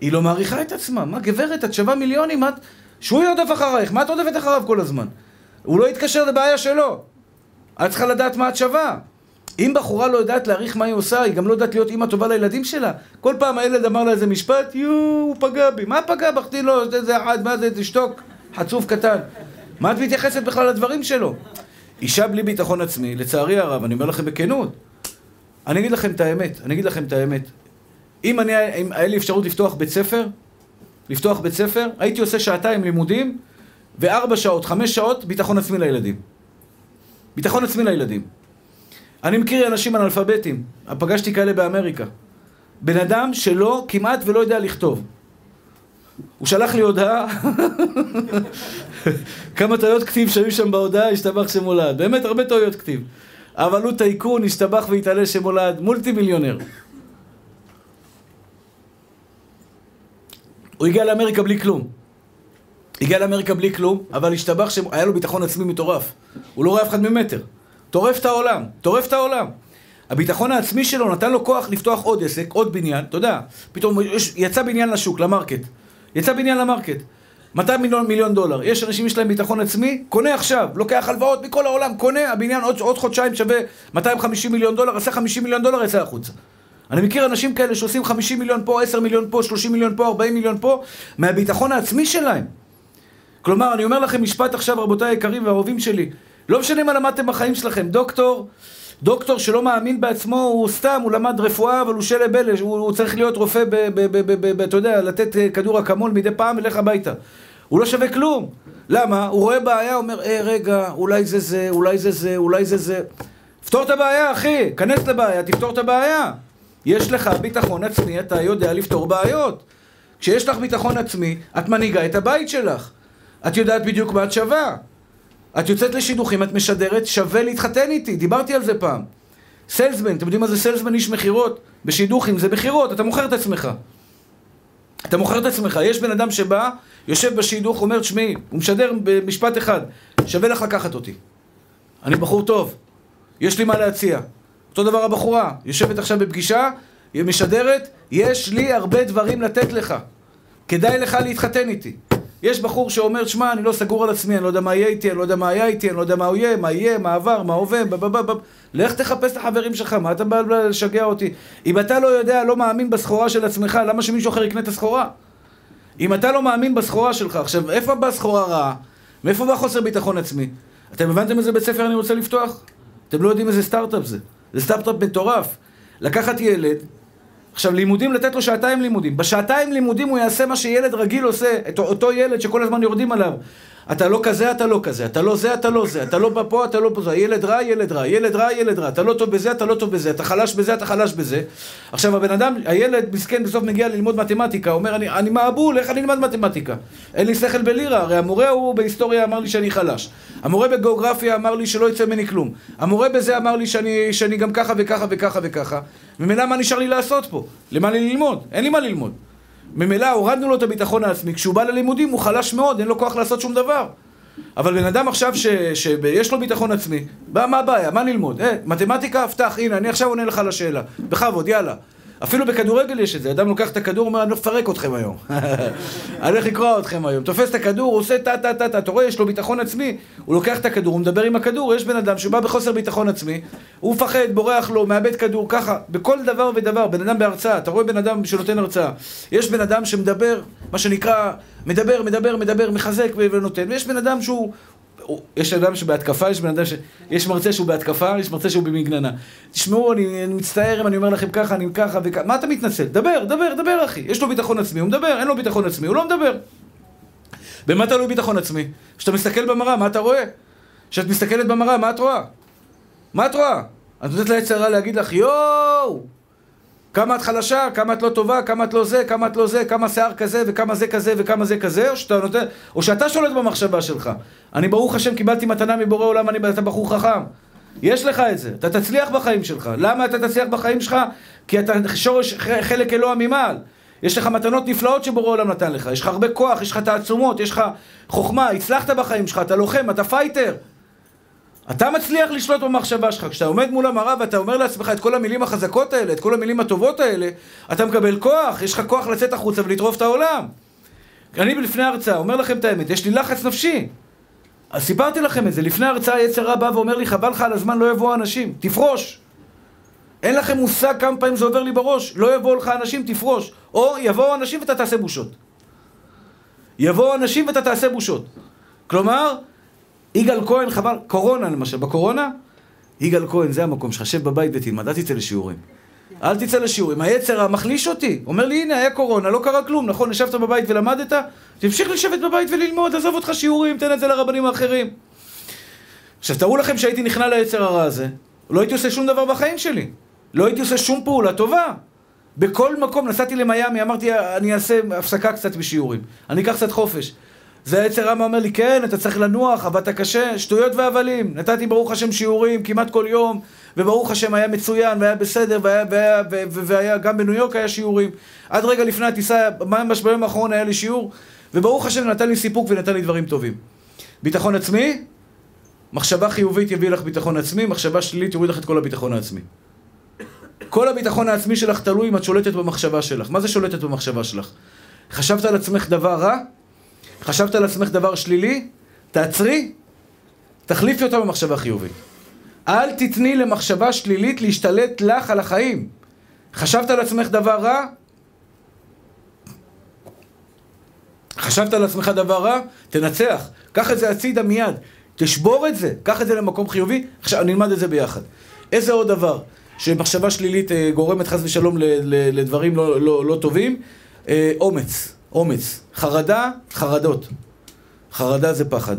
Speaker 1: היא לא מעריכה את עצמה. מה, גברת, את שווה מיליונים, את... שהוא ירדוף אחרייך, מה את רודפת אחריו כל הזמן? הוא לא יתקשר, לבעיה שלו. את צריכה לדעת מה את שווה. אם בחורה לא יודעת להעריך מה היא עושה, היא גם לא יודעת להיות אימא טובה לילדים שלה. כל פעם הילד אמר לה איזה משפט, יואו, הוא פגע בי. מה פגע בך? תני לו, זה אחד, מה זה, תשתוק, חצוף קטן. מה את מתייחסת בכלל לדברים שלו? אישה בלי ביטחון עצמי, לצערי הרב, אני אומר לכם בכנות, אני אגיד לכם את האמת, אני אגיד לכם את האמת. אם אני, אם היה לי אפשרות לפתוח בית ספר, לפתוח בית ספר, הייתי עושה שעתיים לימודים וארבע שעות, חמש שעות, ביטחון עצמי לילדים. ביטחון עצמי לילדים. אני מכיר אנשים אנאלפביתים, פגשתי כאלה באמריקה. בן אדם שלא, כמעט ולא יודע לכתוב. הוא שלח לי הודעה, [LAUGHS] כמה טעויות כתיב שהיו שם בהודעה, השתבח שמולד. באמת הרבה טעויות כתיב. אבל הוא טייקון, השתבח והתעלה שמולד, מולטי מיליונר. הוא הגיע לאמריקה בלי כלום. הגיע לאמריקה בלי כלום, אבל השתבח שהיה לו ביטחון עצמי מטורף. הוא לא רואה אף אחד ממטר. טורף את העולם, טורף את העולם. הביטחון העצמי שלו נתן לו כוח לפתוח עוד עסק, עוד בניין, אתה יודע, פתאום יש, יצא בניין לשוק, ל market. יצא בניין ל market. 200 מיליון, מיליון דולר. יש אנשים יש להם ביטחון עצמי, קונה עכשיו, לוקח הלוואות מכל העולם, קונה, הבניין עוד, עוד חודשיים שווה 250 מיליון דולר, עשה 50 מיליון דולר, יצא החוצה. אני מכיר אנשים כאלה שעושים 50 מיליון פה, 10 מיליון פה, 30 מיליון פה, 40 מיליון פה, מהביטחון העצמי שלהם. כלומר, אני אומר לכם משפט עכשיו, רבותיי היקרים והאהובים שלי, לא משנה מה למדתם בחיים שלכם, דוקטור, דוקטור שלא מאמין בעצמו, הוא סתם, הוא למד רפואה, אבל הוא שלא בלש, הוא, הוא צריך להיות רופא, ב, ב, ב, ב, ב, ב, אתה יודע, לתת אה, כדור אקמול מדי פעם ולך הביתה. הוא לא שווה כלום. למה? הוא רואה בעיה, אומר, אה, רגע, אולי זה זה, אולי זה זה, אולי זה זה. פתור את הבעיה, אחי, כנס לבעיה, תפתור את הבעיה. יש לך ביטחון עצמי, אתה יודע לפתור בעיות. כשיש לך ביטחון עצמי, את מנהיגה את הבית שלך. את יודעת בדיוק מה את שווה. את יוצאת לשידוכים, את משדרת, שווה להתחתן איתי, דיברתי על זה פעם. סלסמן, אתם יודעים מה זה סלסמן איש מכירות? בשידוכים זה מכירות, אתה מוכר את עצמך. אתה מוכר את עצמך. יש בן אדם שבא, יושב בשידוך, אומר, תשמעי, הוא משדר במשפט אחד, שווה לך לקחת אותי. אני בחור טוב, יש לי מה להציע. אותו דבר הבחורה, יושבת עכשיו בפגישה, היא משדרת, יש לי הרבה דברים לתת לך. כדאי לך להתחתן איתי. יש בחור שאומר, שמע, אני לא סגור על עצמי, אני לא יודע מה יהיה איתי, אני לא יודע מה היה איתי, אני לא יודע מה הוא יהיה, מה יהיה, מה עבר, מה הווה, בבבבב. לך תחפש את החברים שלך, מה אתה בא לשגע אותי? אם אתה לא יודע, לא מאמין בסחורה של עצמך, למה שמישהו אחר יקנה את הסחורה? אם אתה לא מאמין בסחורה שלך, עכשיו, איפה באה סחורה רעה? מאיפה בא חוסר ביטחון עצמי? אתם הבנתם איזה בית ספר אני רוצה לפתוח? אתם לא יודעים איזה סטארט-אפ זה. זה סטארט-אפ מטורף. לקחת ילד, עכשיו, לימודים, לתת לו שעתיים לימודים. בשעתיים לימודים הוא יעשה מה שילד רגיל עושה, אותו ילד שכל הזמן יורדים עליו. אתה לא כזה, אתה לא כזה, אתה לא זה, אתה לא זה, אתה לא פה, אתה לא פה, ילד רע, ילד רע, ילד רע, ילד רע, אתה לא טוב בזה, אתה לא טוב בזה, אתה חלש בזה, אתה חלש בזה. עכשיו הבן אדם, הילד מסכן בסוף מגיע ללמוד מתמטיקה, אומר אני, אני מעבול, איך אני אלמד מתמטיקה? אין לי שכל בלירה, הרי המורה הוא בהיסטוריה אמר לי שאני חלש. המורה בגיאוגרפיה אמר לי שלא יצא ממני כלום. המורה בזה אמר לי שאני, שאני גם ככה וככה וככה וככה. ממילא מה נשאר לי לעשות פה? למה לי ללמוד? אין לי מה ללמוד. ממילא הורדנו לו את הביטחון העצמי, כשהוא בא ללימודים הוא חלש מאוד, אין לו כוח לעשות שום דבר. אבל בן אדם עכשיו שיש לו ביטחון עצמי, מה הבעיה? מה ללמוד? אה, מתמטיקה, פתח, הנה, אני עכשיו עונה לך לשאלה. בכבוד, יאללה. אפילו בכדורגל יש את זה, אדם לוקח את הכדור, אומר, אני מפרק אתכם היום. [LAUGHS] אני הולך לקרוע אתכם היום. תופס את הכדור, עושה טה טה טה טה, אתה רואה, יש לו ביטחון עצמי, הוא לוקח את הכדור, הוא מדבר עם הכדור, יש בן אדם שבא בחוסר ביטחון עצמי, הוא מפחד, בורח לו, מאבד כדור, ככה, בכל דבר ודבר, בן אדם בהרצאה, אתה רואה בן אדם שנותן הרצאה, יש בן אדם שמדבר, מה שנקרא, מדבר, מדבר, מדבר, מחזק ונותן, ויש בן אדם שהוא יש אדם שבהתקפה, יש בן אדם ש... יש מרצה שהוא בהתקפה, יש מרצה שהוא במגננה. תשמעו, אני, אני מצטער אם אני אומר לכם ככה, אני ככה וככה. מה אתה מתנצל? דבר, דבר, דבר אחי. יש לו ביטחון עצמי, הוא מדבר, אין לו ביטחון עצמי, הוא לא מדבר. במה תלוי ביטחון עצמי? כשאתה מסתכל במראה, מה אתה רואה? כשאת מסתכלת במראה, מה את רואה? מה את רואה? את נותנת ליצרה להגיד לך, יואו! כמה את חלשה, כמה את לא טובה, כמה את לא זה, כמה את לא זה, כמה שיער כזה וכמה זה כזה וכמה זה כזה, או שאתה נותן, או שאתה שולט במחשבה שלך. אני ברוך השם קיבלתי מתנה מבורא עולם, אני, אתה בחור חכם. יש לך את זה, אתה תצליח בחיים שלך. למה אתה תצליח בחיים שלך? כי אתה שורש חלק אלוה ממעל. יש לך מתנות נפלאות שבורא עולם נתן לך, יש לך הרבה כוח, יש לך תעצומות, יש לך חוכמה, הצלחת בחיים שלך, אתה לוחם, אתה פייטר. אתה מצליח לשלוט במחשבה שלך. כשאתה עומד מול המראה ואתה אומר לעצמך את כל המילים החזקות האלה, את כל המילים הטובות האלה, אתה מקבל כוח, יש לך כוח לצאת החוצה ולטרוף את העולם. אני לפני ההרצאה אומר לכם את האמת, יש לי לחץ נפשי. אז סיפרתי לכם את זה, לפני ההרצאה יצר רע בא ואומר לי, חבל לך על הזמן, לא יבואו אנשים, תפרוש. אין לכם מושג כמה פעמים זה עובר לי בראש, לא יבואו לך אנשים, תפרוש. או יבואו אנשים ואתה תעשה בושות. יבואו אנשים ואתה תעשה בושות. כלומר, יגאל כהן, חבל, קורונה למשל, בקורונה, יגאל כהן, זה המקום שלך, שב בבית ותלמד, אל תצא לשיעורים. אל תצא לשיעורים, היצר המחליש אותי. אומר לי, הנה, היה קורונה, לא קרה כלום, נכון? ישבת בבית ולמדת? תמשיך לשבת בבית וללמוד, עזוב אותך שיעורים, תן את זה לרבנים האחרים. עכשיו, תארו לכם שהייתי נכנע ליצר הרע הזה, לא הייתי עושה שום דבר בחיים שלי. לא הייתי עושה שום פעולה טובה. בכל מקום, נסעתי למיאמי, אמרתי, אני אעשה הפסקה קצת בשיעורים. אני אקח קצת חופש. זה היצר רמה אומר לי, כן, אתה צריך לנוח, עבדת קשה, שטויות והבלים. נתתי ברוך השם שיעורים כמעט כל יום, וברוך השם היה מצוין, והיה בסדר, והיה, והיה, והיה, והיה גם בניו יורק היה שיעורים. עד רגע לפני הטיסה, ממש ביום האחרון היה לי שיעור, וברוך השם נתן לי סיפוק ונתן לי דברים טובים. ביטחון עצמי, מחשבה חיובית יביא לך ביטחון עצמי, מחשבה שלילית יוריד לך את כל הביטחון העצמי. כל הביטחון העצמי שלך תלוי אם את שולטת במחשבה שלך. מה זה שולטת במחשבה שלך? חשבת על עצמך דבר רע? חשבת על עצמך דבר שלילי? תעצרי, תחליפי אותה במחשבה חיובית. אל תתני למחשבה שלילית להשתלט לך על החיים. חשבת על עצמך דבר רע? חשבת על עצמך דבר רע? תנצח. קח את זה הצידה מיד. תשבור את זה. קח את זה למקום חיובי. עכשיו נלמד את זה ביחד. איזה עוד דבר שמחשבה שלילית אה, גורמת חס ושלום לדברים לא, לא, לא טובים? אה, אומץ. אומץ. חרדה, חרדות. חרדה זה פחד.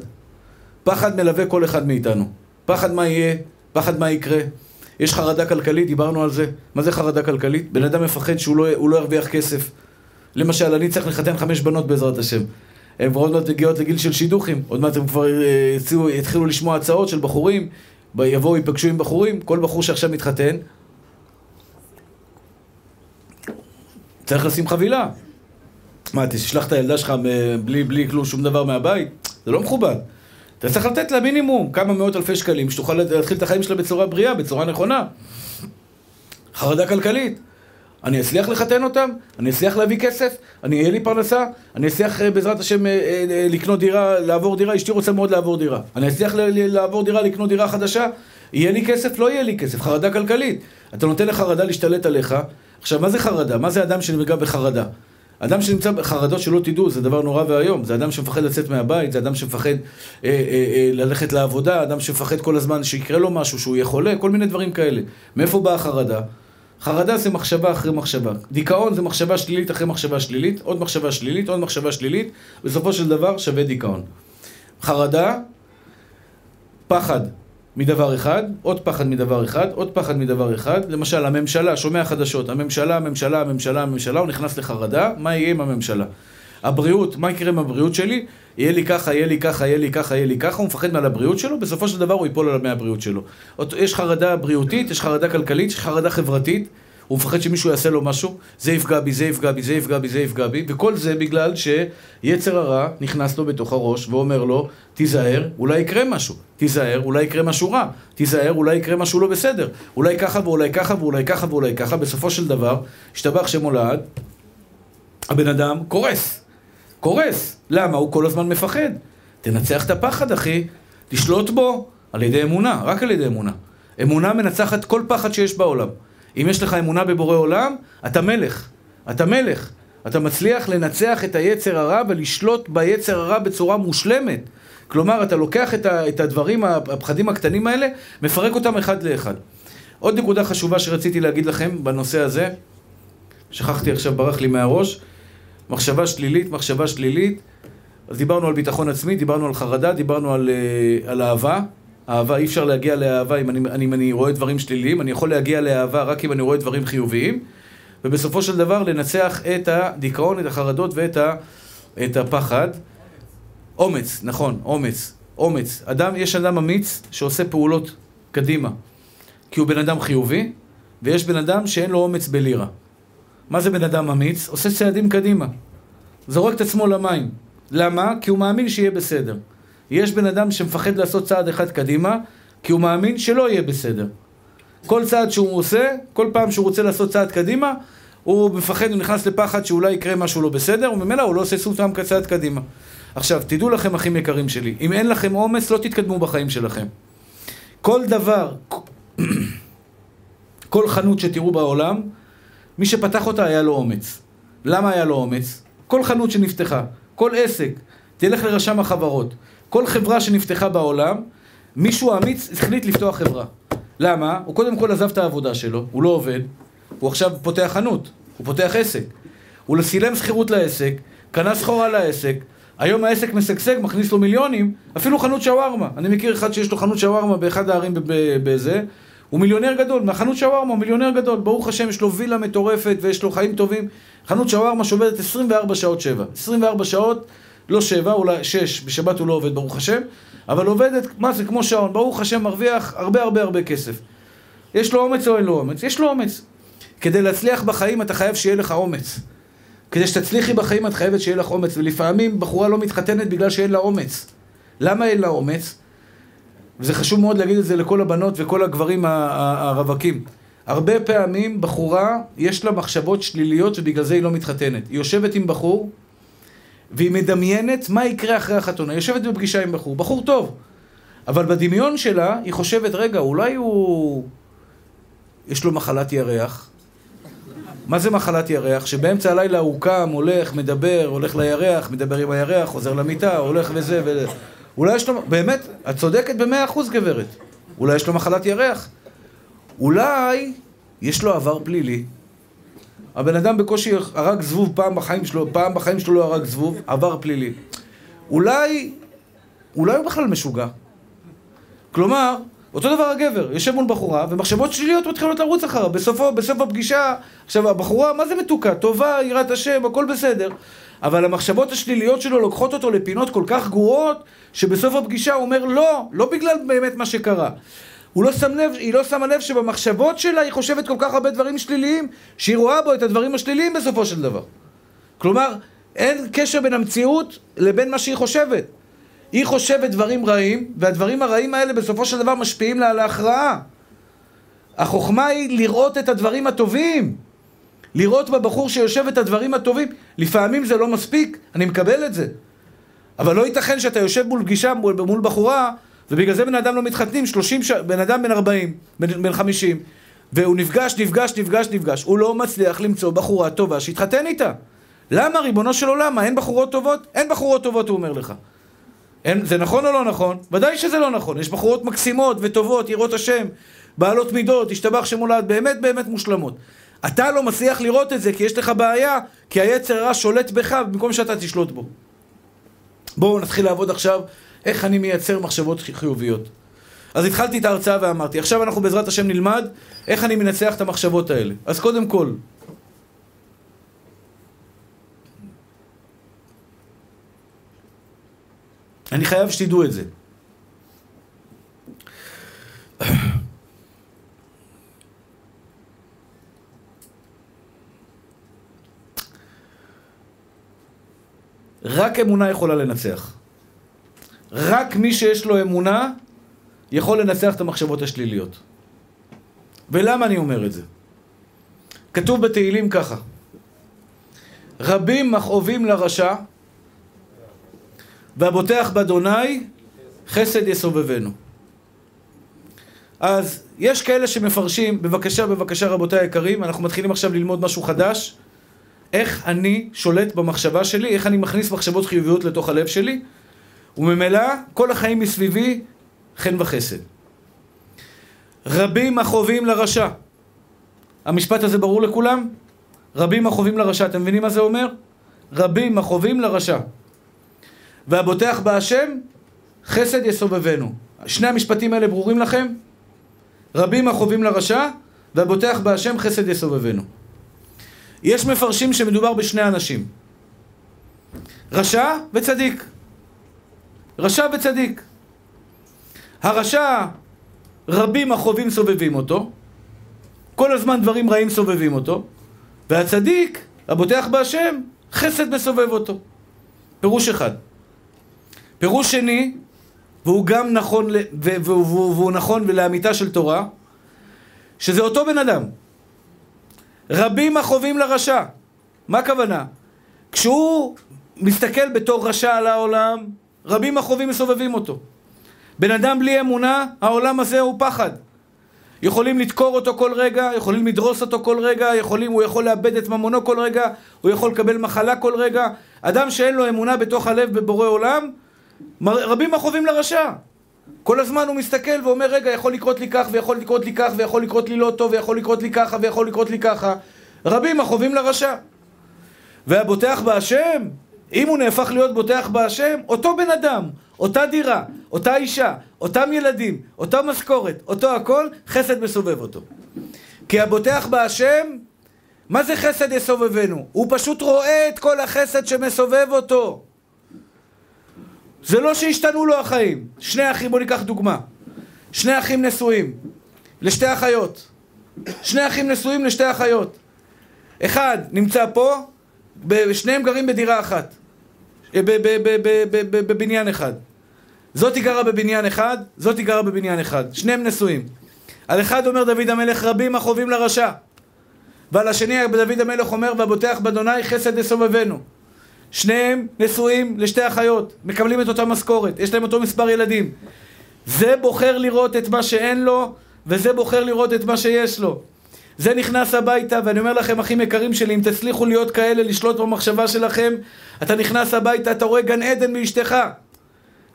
Speaker 1: פחד מלווה כל אחד מאיתנו. פחד מה יהיה, פחד מה יקרה. יש חרדה כלכלית, דיברנו על זה. מה זה חרדה כלכלית? בן אדם מפחד שהוא לא, לא ירוויח כסף. למשל, אני צריך לחתן חמש בנות בעזרת השם. הן עוד מעט מגיעות לגיל של שידוכים. עוד מעט הם כבר אה, יתחילו לשמוע הצעות של בחורים. יבואו, ייפגשו עם בחורים. כל בחור שעכשיו מתחתן, צריך לשים חבילה. מה, תשלח את הילדה שלך בלי, בלי כלום, שום דבר מהבית? זה לא מכובד. אתה צריך לתת לה מינימום כמה מאות אלפי שקלים, שתוכל להתחיל את החיים שלה בצורה בריאה, בצורה נכונה. חרדה כלכלית. אני אצליח לחתן אותם? אני אצליח להביא כסף? אני אהיה לי פרנסה? אני אצליח אה, בעזרת השם אה, אה, לקנות דירה, לעבור דירה? אשתי רוצה מאוד לעבור דירה. אני אצליח לעבור דירה, לקנות דירה חדשה? יהיה לי כסף? לא יהיה לי כסף. חרדה כלכלית. אתה נותן לחרדה להשתלט עליך. עכשיו, מה זה חרדה? מה זה אדם שנפגע בחרדה? אדם שנמצא בחרדות שלא תדעו, זה דבר נורא ואיום. זה אדם שמפחד לצאת מהבית, זה אדם שמפחד אה, אה, אה, ללכת לעבודה, אדם שמפחד כל הזמן שיקרה לו משהו, שהוא יהיה חולה, כל מיני דברים כאלה. מאיפה באה החרדה? חרדה זה מחשבה אחרי מחשבה. דיכאון זה מחשבה שלילית אחרי מחשבה שלילית, עוד מחשבה שלילית, עוד מחשבה שלילית, בסופו של דבר שווה דיכאון. חרדה, פחד מדבר אחד, עוד פחד מדבר אחד, עוד פחד מדבר אחד. למשל, הממשלה, שומע חדשות, הממשלה, הממשלה, הממשלה, הממשלה, הוא נכנס לחרדה, מה יהיה עם הממשלה? הבריאות, מה יקרה עם הבריאות שלי? יהיה לי ככה, יהיה לי ככה, יהיה לי ככה, יהיה לי ככה, הוא מפחד מעל הבריאות שלו, בסופו של דבר הוא ייפול על מהבריאות שלו. יש חרדה בריאותית, יש חרדה כלכלית, יש חרדה חברתית, הוא מפחד שמישהו יעשה לו משהו, זה יפגע בי, זה יפגע בי, זה יפגע בי, זה יפגע בי, וכל זה בגלל שיצר הרע נכנס לו בתוך הראש ואומר לו, תיזהר, אולי יקרה משהו, תיזהר, אולי יקרה משהו רע, תיזהר, אולי יקרה משהו לא בסדר, אולי ככה ואולי ככה ואולי ככה ואולי ככה, בסופו של דבר, השתבח שמולד, הבן אדם קורס, קורס. למה? הוא כל הזמן מפחד. תנצח את הפחד, אחי, תשלוט בו על ידי אמונה, רק על ידי אמונה. אמונה מנצחת כל פחד שיש בעולם. אם יש לך אמונה בבורא עולם, אתה מלך. אתה מלך. אתה מצליח לנצח את היצר הרע ולשלוט ביצר הרע בצורה מושלמת. כלומר, אתה לוקח את, ה, את הדברים, הפחדים הקטנים האלה, מפרק אותם אחד לאחד. עוד נקודה חשובה שרציתי להגיד לכם בנושא הזה, שכחתי עכשיו, ברח לי מהראש, מחשבה שלילית, מחשבה שלילית. אז דיברנו על ביטחון עצמי, דיברנו על חרדה, דיברנו על, אה, על אהבה. אהבה, אי אפשר להגיע לאהבה אם אני, אם אני רואה דברים שליליים, אני יכול להגיע לאהבה רק אם אני רואה דברים חיוביים, ובסופו של דבר לנצח את הדיכאון, את החרדות ואת ה, את הפחד. אומץ, נכון, אומץ, אומץ. אדם, יש אדם אמיץ שעושה פעולות קדימה, כי הוא בן אדם חיובי, ויש בן אדם שאין לו אומץ בלירה. מה זה בן אדם אמיץ? עושה צעדים קדימה. זורק את עצמו למים. למה? כי הוא מאמין שיהיה בסדר. יש בן אדם שמפחד לעשות צעד אחד קדימה, כי הוא מאמין שלא יהיה בסדר. כל צעד שהוא עושה, כל פעם שהוא רוצה לעשות צעד קדימה, הוא מפחד, הוא נכנס לפחד שאולי יקרה משהו לא בסדר, וממילא הוא לא עושה סוף פעם כצעד קדימה. עכשיו, תדעו לכם, אחים יקרים שלי, אם אין לכם אומץ, לא תתקדמו בחיים שלכם. כל דבר, [CLEARS THROAT] כל חנות שתראו בעולם, מי שפתח אותה היה לו אומץ. למה היה לו אומץ? כל חנות שנפתחה, כל עסק, תלך לרשם החברות. כל חברה שנפתחה בעולם, מישהו אמיץ החליט לפתוח חברה. למה? הוא קודם כל עזב את העבודה שלו, הוא לא עובד, הוא עכשיו פותח חנות, הוא פותח עסק. הוא סילם שכירות לעסק, קנה סחורה לעסק, היום העסק משגשג, מכניס לו מיליונים, אפילו חנות שווארמה. אני מכיר אחד שיש לו חנות שווארמה באחד הערים בזה, הוא מיליונר גדול, מהחנות שווארמה הוא מיליונר גדול, ברוך השם יש לו וילה מטורפת ויש לו חיים טובים. חנות שווארמה שעובדת 24 שעות 7. 24 שעות לא שבע, אולי שש, בשבת הוא לא עובד, ברוך השם, אבל עובדת, מה זה, כמו שעון, ברוך השם, מרוויח הרבה הרבה הרבה כסף. יש לו אומץ או אין לו אומץ? יש לו אומץ. כדי להצליח בחיים אתה חייב שיהיה לך אומץ. כדי שתצליחי בחיים את חייבת שיהיה לך אומץ, ולפעמים בחורה לא מתחתנת בגלל שאין לה אומץ. למה אין לה אומץ? וזה חשוב מאוד להגיד את זה לכל הבנות וכל הגברים הרווקים. הרבה פעמים בחורה, יש לה מחשבות שליליות ובגלל זה היא לא מתחתנת. היא יושבת עם בחור, והיא מדמיינת מה יקרה אחרי החתונה. היא יושבת בפגישה עם בחור, בחור טוב, אבל בדמיון שלה היא חושבת, רגע, אולי הוא... יש לו מחלת ירח. מה זה מחלת ירח? שבאמצע הלילה הוא קם, הולך, מדבר, הולך לירח, מדבר עם הירח, חוזר למיטה, הולך וזה וזה. אולי יש לו... באמת, את צודקת במאה אחוז, גברת. אולי יש לו מחלת ירח. אולי יש לו עבר פלילי. הבן אדם בקושי הרג זבוב פעם בחיים שלו, פעם בחיים שלו לא הרג זבוב, עבר פלילי. אולי, אולי הוא בכלל משוגע. כלומר, אותו דבר הגבר, יושב מול בחורה, ומחשבות שליליות מתחילות לרוץ אחריו. בסופו, בסוף הפגישה, עכשיו הבחורה, מה זה מתוקה? טובה, יראת השם, הכל בסדר. אבל המחשבות השליליות שלו לוקחות אותו לפינות כל כך גרועות, שבסוף הפגישה הוא אומר לא, לא בגלל באמת מה שקרה. הוא לא שם לב, היא לא שמה לב שבמחשבות שלה היא חושבת כל כך הרבה דברים שליליים, שהיא רואה בו את הדברים השליליים בסופו של דבר. כלומר, אין קשר בין המציאות לבין מה שהיא חושבת. היא חושבת דברים רעים, והדברים הרעים האלה בסופו של דבר משפיעים לה על ההכרעה. החוכמה היא לראות את הדברים הטובים. לראות בבחור שיושב את הדברים הטובים. לפעמים זה לא מספיק, אני מקבל את זה. אבל לא ייתכן שאתה יושב מול פגישה מול, מול בחורה ובגלל זה בן אדם לא מתחתנים, 30 ש... בן אדם בן 40, בן, בן 50, והוא נפגש, נפגש, נפגש, נפגש, הוא לא מצליח למצוא בחורה טובה שיתחתן איתה. למה, ריבונו של עולם, מה, אין בחורות טובות? אין בחורות טובות, הוא אומר לך. אין, זה נכון או לא נכון? ודאי שזה לא נכון. יש בחורות מקסימות וטובות, יראות השם, בעלות מידות, השתבח שמולד, באמת באמת מושלמות. אתה לא מצליח לראות את זה כי יש לך בעיה, כי היצר הרע שולט בך במקום שאתה תשלוט בו. בואו נתחיל לעבוד עכשיו איך אני מייצר מחשבות חיוביות. אז התחלתי את ההרצאה ואמרתי, עכשיו אנחנו בעזרת השם נלמד איך אני מנצח את המחשבות האלה. אז קודם כל, אני חייב שתדעו את זה. רק אמונה יכולה לנצח. רק מי שיש לו אמונה יכול לנצח את המחשבות השליליות. ולמה אני אומר את זה? כתוב בתהילים ככה: רבים מכאובים לרשע, והבוטח באדוני חסד יסובבנו. אז יש כאלה שמפרשים, בבקשה, בבקשה רבותיי היקרים, אנחנו מתחילים עכשיו ללמוד משהו חדש, איך אני שולט במחשבה שלי, איך אני מכניס מחשבות חיוביות לתוך הלב שלי, וממילא כל החיים מסביבי חן וחסד. רבים החובים לרשע. המשפט הזה ברור לכולם? רבים החובים לרשע. אתם מבינים מה זה אומר? רבים החובים לרשע. והבוטח בהשם, חסד יסובבנו. שני המשפטים האלה ברורים לכם? רבים החובים לרשע, והבוטח בהשם חסד יסובבנו. יש מפרשים שמדובר בשני אנשים. רשע וצדיק. רשע וצדיק. הרשע, רבים החובים סובבים אותו, כל הזמן דברים רעים סובבים אותו, והצדיק, הבוטח בהשם, חסד מסובב אותו. פירוש אחד. פירוש שני, והוא גם נכון, והוא, והוא, והוא נכון ולאמיתה של תורה, שזה אותו בן אדם. רבים החובים לרשע. מה הכוונה? כשהוא מסתכל בתור רשע על העולם, רבים החובים מסובבים אותו. בן אדם בלי אמונה, העולם הזה הוא פחד. יכולים לדקור אותו כל רגע, יכולים לדרוס אותו כל רגע, יכולים, הוא יכול לאבד את ממונו כל רגע, הוא יכול לקבל מחלה כל רגע. אדם שאין לו אמונה בתוך הלב בבורא עולם, רבים החובים לרשע. כל הזמן הוא מסתכל ואומר, רגע, יכול לקרות לי כך, ויכול לקרות לי כך, ויכול לקרות לי לא טוב, ויכול לקרות לי ככה, ויכול לקרות לי ככה. רבים החובים לרשע. והבוטח בהשם, אם הוא נהפך להיות בוטח בהשם, אותו בן אדם, אותה דירה, אותה אישה, אותם ילדים, אותה משכורת, אותו הכל, חסד מסובב אותו. כי הבוטח בהשם, מה זה חסד יסובבנו? הוא פשוט רואה את כל החסד שמסובב אותו. זה לא שהשתנו לו החיים. שני אחים, בואו ניקח דוגמה. שני אחים נשואים, לשתי אחיות. שני אחים נשואים לשתי אחיות. אחד נמצא פה, שניהם גרים בדירה אחת. בבניין אחד. זאתי גרה בבניין אחד, זאתי גרה בבניין אחד. שניהם נשואים. על אחד אומר דוד המלך רבים החובים לרשע. ועל השני דוד המלך אומר והבוטח באדוני חסד לסובבנו. שניהם נשואים לשתי אחיות, מקבלים את אותה משכורת, יש להם אותו מספר ילדים. זה בוחר לראות את מה שאין לו, וזה בוחר לראות את מה שיש לו. זה נכנס הביתה, ואני אומר לכם, אחים יקרים שלי, אם תצליחו להיות כאלה, לשלוט במחשבה שלכם, אתה נכנס הביתה, אתה רואה גן עדן באשתך.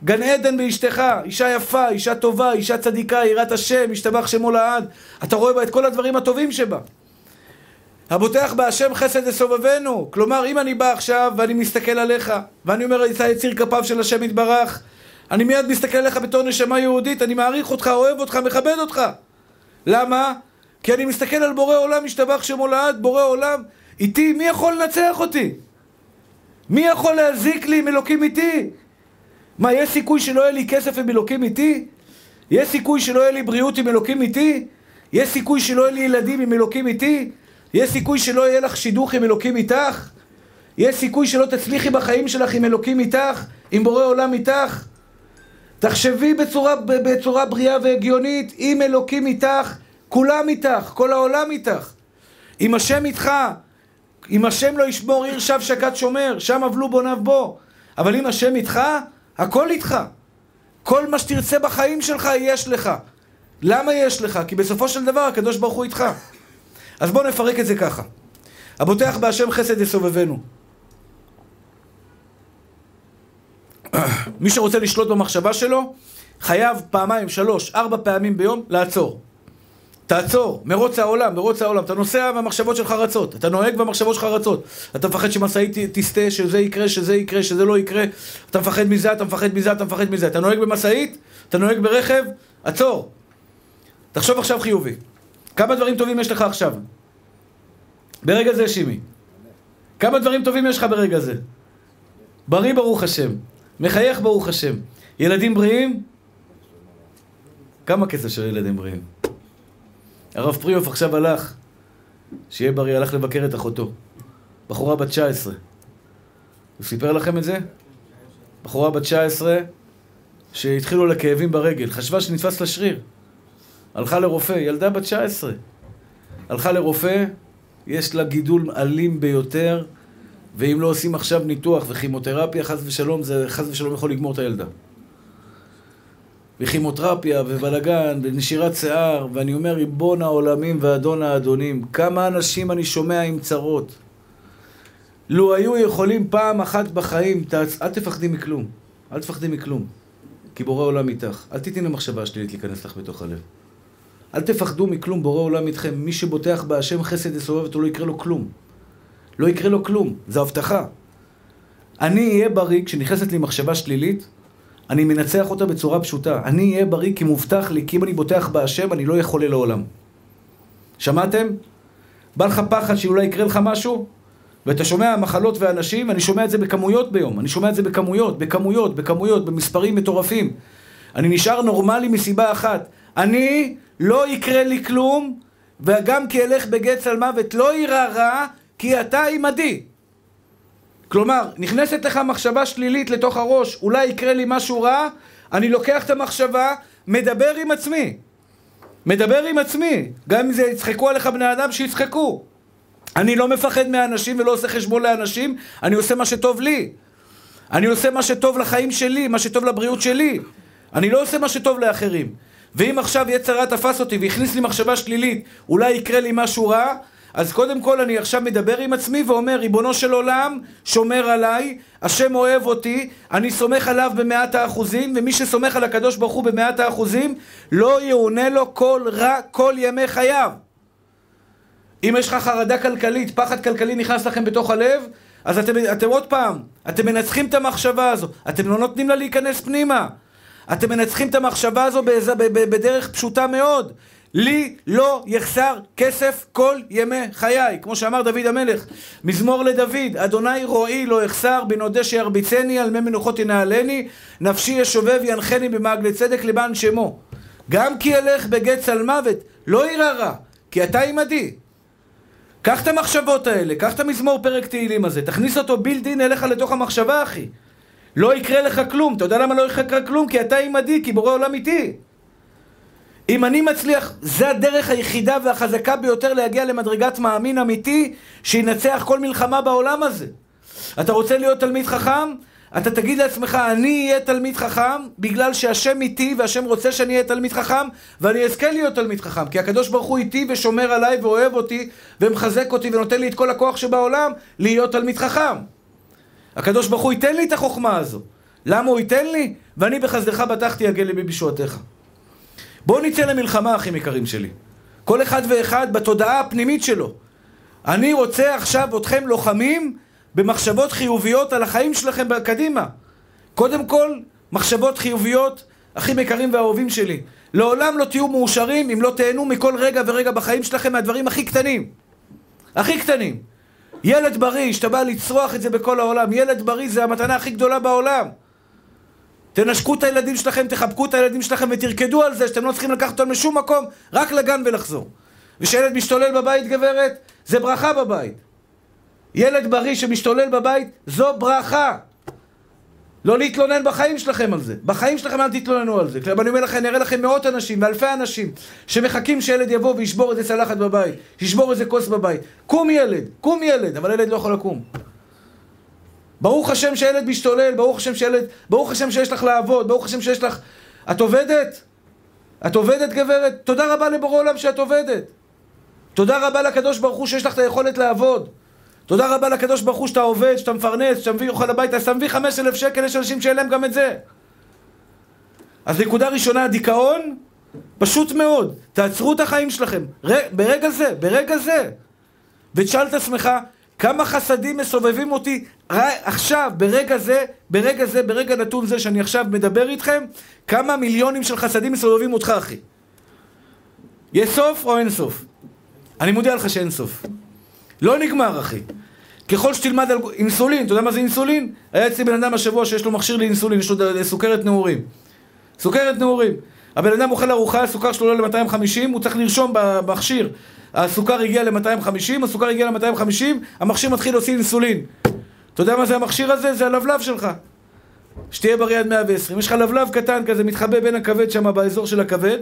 Speaker 1: גן עדן באשתך, אישה יפה, אישה טובה, אישה צדיקה, יראת השם, השתבח שמו לעד. אתה רואה בה את כל הדברים הטובים שבה. הבוטח בהשם חסד לסובבנו. כלומר, אם אני בא עכשיו ואני מסתכל עליך, ואני אומר, אתה יציר כפיו של השם יתברך, אני מיד מסתכל עליך בתור נשמה יהודית, אני מעריך אותך, אוהב אותך, מכבד אותך. למה? כי אני מסתכל על בורא עולם, משתבח שמו לעד, בורא עולם, איתי, מי יכול לנצח אותי? מי יכול להזיק לי אם אלוקים איתי? מה, יש סיכוי שלא יהיה לי כסף אם אלוקים איתי? יש סיכוי שלא יהיה לי בריאות אם אלוקים איתי? יש סיכוי שלא יהיה לי ילדים אם אלוקים איתי? יש סיכוי שלא יהיה לך שידוך אם אלוקים איתך? יש סיכוי שלא תצליחי בחיים שלך אם אלוקים איתך? אם בורא עולם איתך? תחשבי בצורה, בצורה בריאה והגיונית, אם אלוקים איתך, כולם איתך, כל העולם איתך. אם השם איתך, אם השם לא ישמור עיר שב שקד שומר, שם אבלו בוניו בו. אבל אם השם איתך, הכל איתך. כל מה שתרצה בחיים שלך יש לך. למה יש לך? כי בסופו של דבר הקדוש ברוך הוא איתך. אז בואו נפרק את זה ככה. הבוטח בהשם חסד יסובבנו. מי שרוצה לשלוט במחשבה שלו, חייב פעמיים, שלוש, ארבע פעמים ביום לעצור. תעצור, מרוץ העולם, מרוץ העולם. אתה נוסע והמחשבות שלך רצות, אתה נוהג והמחשבות שלך רצות. אתה מפחד שמשאית תסטה, שזה יקרה, שזה יקרה, שזה לא יקרה. אתה מפחד מזה, אתה מפחד מזה, אתה מפחד מזה. אתה נוהג במשאית, אתה נוהג ברכב, עצור. תחשוב עכשיו חיובי. כמה דברים טובים יש לך עכשיו? ברגע זה, שימי. כמה דברים טובים יש לך ברגע זה? בריא ברוך השם. מחייך ברוך השם. ילדים בריאים? כמה כסף של ילדים בריאים? הרב פריאוף עכשיו הלך, שיהיה בריא, הלך לבקר את אחותו. בחורה בת 19. הוא סיפר לכם את זה? בחורה בת 19 שהתחילו לה כאבים ברגל, חשבה שנתפס לה שריר. הלכה לרופא, ילדה בת 19. הלכה לרופא, יש לה גידול אלים ביותר, ואם לא עושים עכשיו ניתוח וכימותרפיה, חס ושלום, זה חס ושלום יכול לגמור את הילדה. וכימותרפיה ובלגן ונשירת שיער, ואני אומר, ריבון העולמים ואדון האדונים, כמה אנשים אני שומע עם צרות. לו היו יכולים פעם אחת בחיים, תעצ... אל תפחדי מכלום. אל תפחדי מכלום. כי בורא עולם איתך. אל תיתני למחשבה השלילית להיכנס לך בתוך הלב. אל תפחדו מכלום, בורא עולם איתכם. מי שבוטח בהשם חסד יסובב אותו, לא יקרה לו כלום. לא יקרה לו כלום, זו הבטחה. אני אהיה בריא כשנכנסת לי מחשבה שלילית, אני מנצח אותה בצורה פשוטה. אני אהיה בריא כי מובטח לי, כי אם אני בוטח בהשם, אני לא יכול לעולם. שמעתם? בא לך פחד שאולי יקרה לך משהו? ואתה שומע מחלות ואנשים, אני שומע את זה בכמויות ביום. אני שומע את זה בכמויות, בכמויות, בכמויות, במספרים מטורפים. אני נשאר נורמלי מסיבה אחת. אני, לא יקרה לי כלום, וגם כי אלך בגץ על מוות לא יירא רע, כי אתה עימדי. כלומר, נכנסת לך מחשבה שלילית לתוך הראש, אולי יקרה לי משהו רע, אני לוקח את המחשבה, מדבר עם עצמי. מדבר עם עצמי. גם אם זה יצחקו עליך בני אדם, שיצחקו. אני לא מפחד מאנשים ולא עושה חשבון לאנשים, אני עושה מה שטוב לי. אני עושה מה שטוב לחיים שלי, מה שטוב לבריאות שלי. אני לא עושה מה שטוב לאחרים. ואם עכשיו יצר רע תפס אותי והכניס לי מחשבה שלילית, אולי יקרה לי משהו רע, אז קודם כל אני עכשיו מדבר עם עצמי ואומר, ריבונו של עולם, שומר עליי, השם אוהב אותי, אני סומך עליו במאת האחוזים, ומי שסומך על הקדוש ברוך הוא במאת האחוזים, לא יאונה לו כל רע כל ימי חייו. אם יש לך חרדה כלכלית, פחד כלכלי נכנס לכם בתוך הלב, אז אתם, אתם עוד פעם, אתם מנצחים את המחשבה הזו, אתם לא נותנים לה להיכנס פנימה. אתם מנצחים את המחשבה הזו בדרך פשוטה מאוד. לי לא יחסר כסף כל ימי חיי. כמו שאמר דוד המלך, מזמור לדוד, אדוני רועי לא יחסר, בנודה שירביצני, על מי מנוחות ינהלני, נפשי ישובב ינחני במעגלי צדק למען שמו. גם כי אלך בגץ על מוות, לא יירא רע, כי אתה עמדי. קח את המחשבות האלה, קח את המזמור פרק תהילים הזה, תכניס אותו בילדין אליך לתוך המחשבה, אחי. לא יקרה לך כלום. אתה יודע למה לא יקרה כלום? כי אתה עמדי, כי בורא עולם איתי. אם אני מצליח, זה הדרך היחידה והחזקה ביותר להגיע למדרגת מאמין אמיתי שינצח כל מלחמה בעולם הזה. אתה רוצה להיות תלמיד חכם? אתה תגיד לעצמך, אני אהיה תלמיד חכם בגלל שהשם איתי והשם רוצה שאני אהיה תלמיד חכם ואני אזכה להיות תלמיד חכם כי הקדוש ברוך הוא איתי ושומר עליי ואוהב אותי ומחזק אותי ונותן לי את כל הכוח שבעולם להיות תלמיד חכם. הקדוש ברוך הוא ייתן לי את החוכמה הזו. למה הוא ייתן לי? ואני בחסדך בטחתי יגל ליבי בישועתך. בואו נצא למלחמה, אחים יקרים שלי. כל אחד ואחד בתודעה הפנימית שלו. אני רוצה עכשיו אתכם לוחמים במחשבות חיוביות על החיים שלכם קדימה. קודם כל, מחשבות חיוביות, אחים יקרים ואהובים שלי. לעולם לא תהיו מאושרים אם לא תהנו מכל רגע ורגע בחיים שלכם מהדברים הכי קטנים. הכי קטנים. ילד בריא, שאתה בא לצרוח את זה בכל העולם, ילד בריא זה המתנה הכי גדולה בעולם. תנשקו את הילדים שלכם, תחבקו את הילדים שלכם ותרקדו על זה שאתם לא צריכים לקחת אותם לשום מקום, רק לגן ולחזור. ושילד משתולל בבית, גברת, זה ברכה בבית. ילד בריא שמשתולל בבית, זו ברכה. לא להתלונן בחיים שלכם על זה. בחיים שלכם אל תתלוננו על זה. כלומר, אני אומר לכם, אני אראה לכם מאות אנשים ואלפי אנשים שמחכים שילד יבוא וישבור איזה צלחת בבית, שישבור איזה כוס בבית. קום ילד, קום ילד, אבל ילד לא יכול לקום. ברוך השם שילד משתולל, ברוך השם שילד, ברוך השם שיש לך לעבוד, ברוך השם שיש לך... את עובדת? את עובדת גברת? תודה רבה לבורא עולם שאת עובדת. תודה רבה לקדוש ברוך הוא שיש לך את היכולת לעבוד. תודה רבה לקדוש ברוך הוא שאתה עובד, שאתה מפרנס, שאתה מביא אוכל הביתה, שאתה מביא אלף שקל, יש אנשים שאין להם גם את זה. אז נקודה ראשונה, הדיכאון, פשוט מאוד. תעצרו את החיים שלכם. ר... ברגע זה, ברגע זה. ותשאל את עצמך, כמה חסדים מסובבים אותי. עכשיו, ברגע זה, ברגע זה, ברגע נתון זה שאני עכשיו מדבר איתכם, כמה מיליונים של חסדים מסובבים אותך, אחי. יש סוף או אין סוף? אני מודיע לך שאין סוף. לא נגמר, אחי. ככל שתלמד על אינסולין, אתה יודע מה זה אינסולין? היה אצלי בן אדם השבוע שיש לו מכשיר לאינסולין, יש לו סוכרת נעורים. סוכרת נעורים. הבן אדם אוכל ארוחה, הסוכר שלו עולה ל-250, הוא צריך לרשום במכשיר. הסוכר הגיע ל-250, הסוכר הגיע ל-250, המכשיר מתחיל להוציא אינסולין. אתה יודע מה זה המכשיר הזה? זה הלבלב שלך. שתהיה בריא עד 120. יש לך לבלב קטן כזה, מתחבא בין הכבד שם, באזור של הכבד.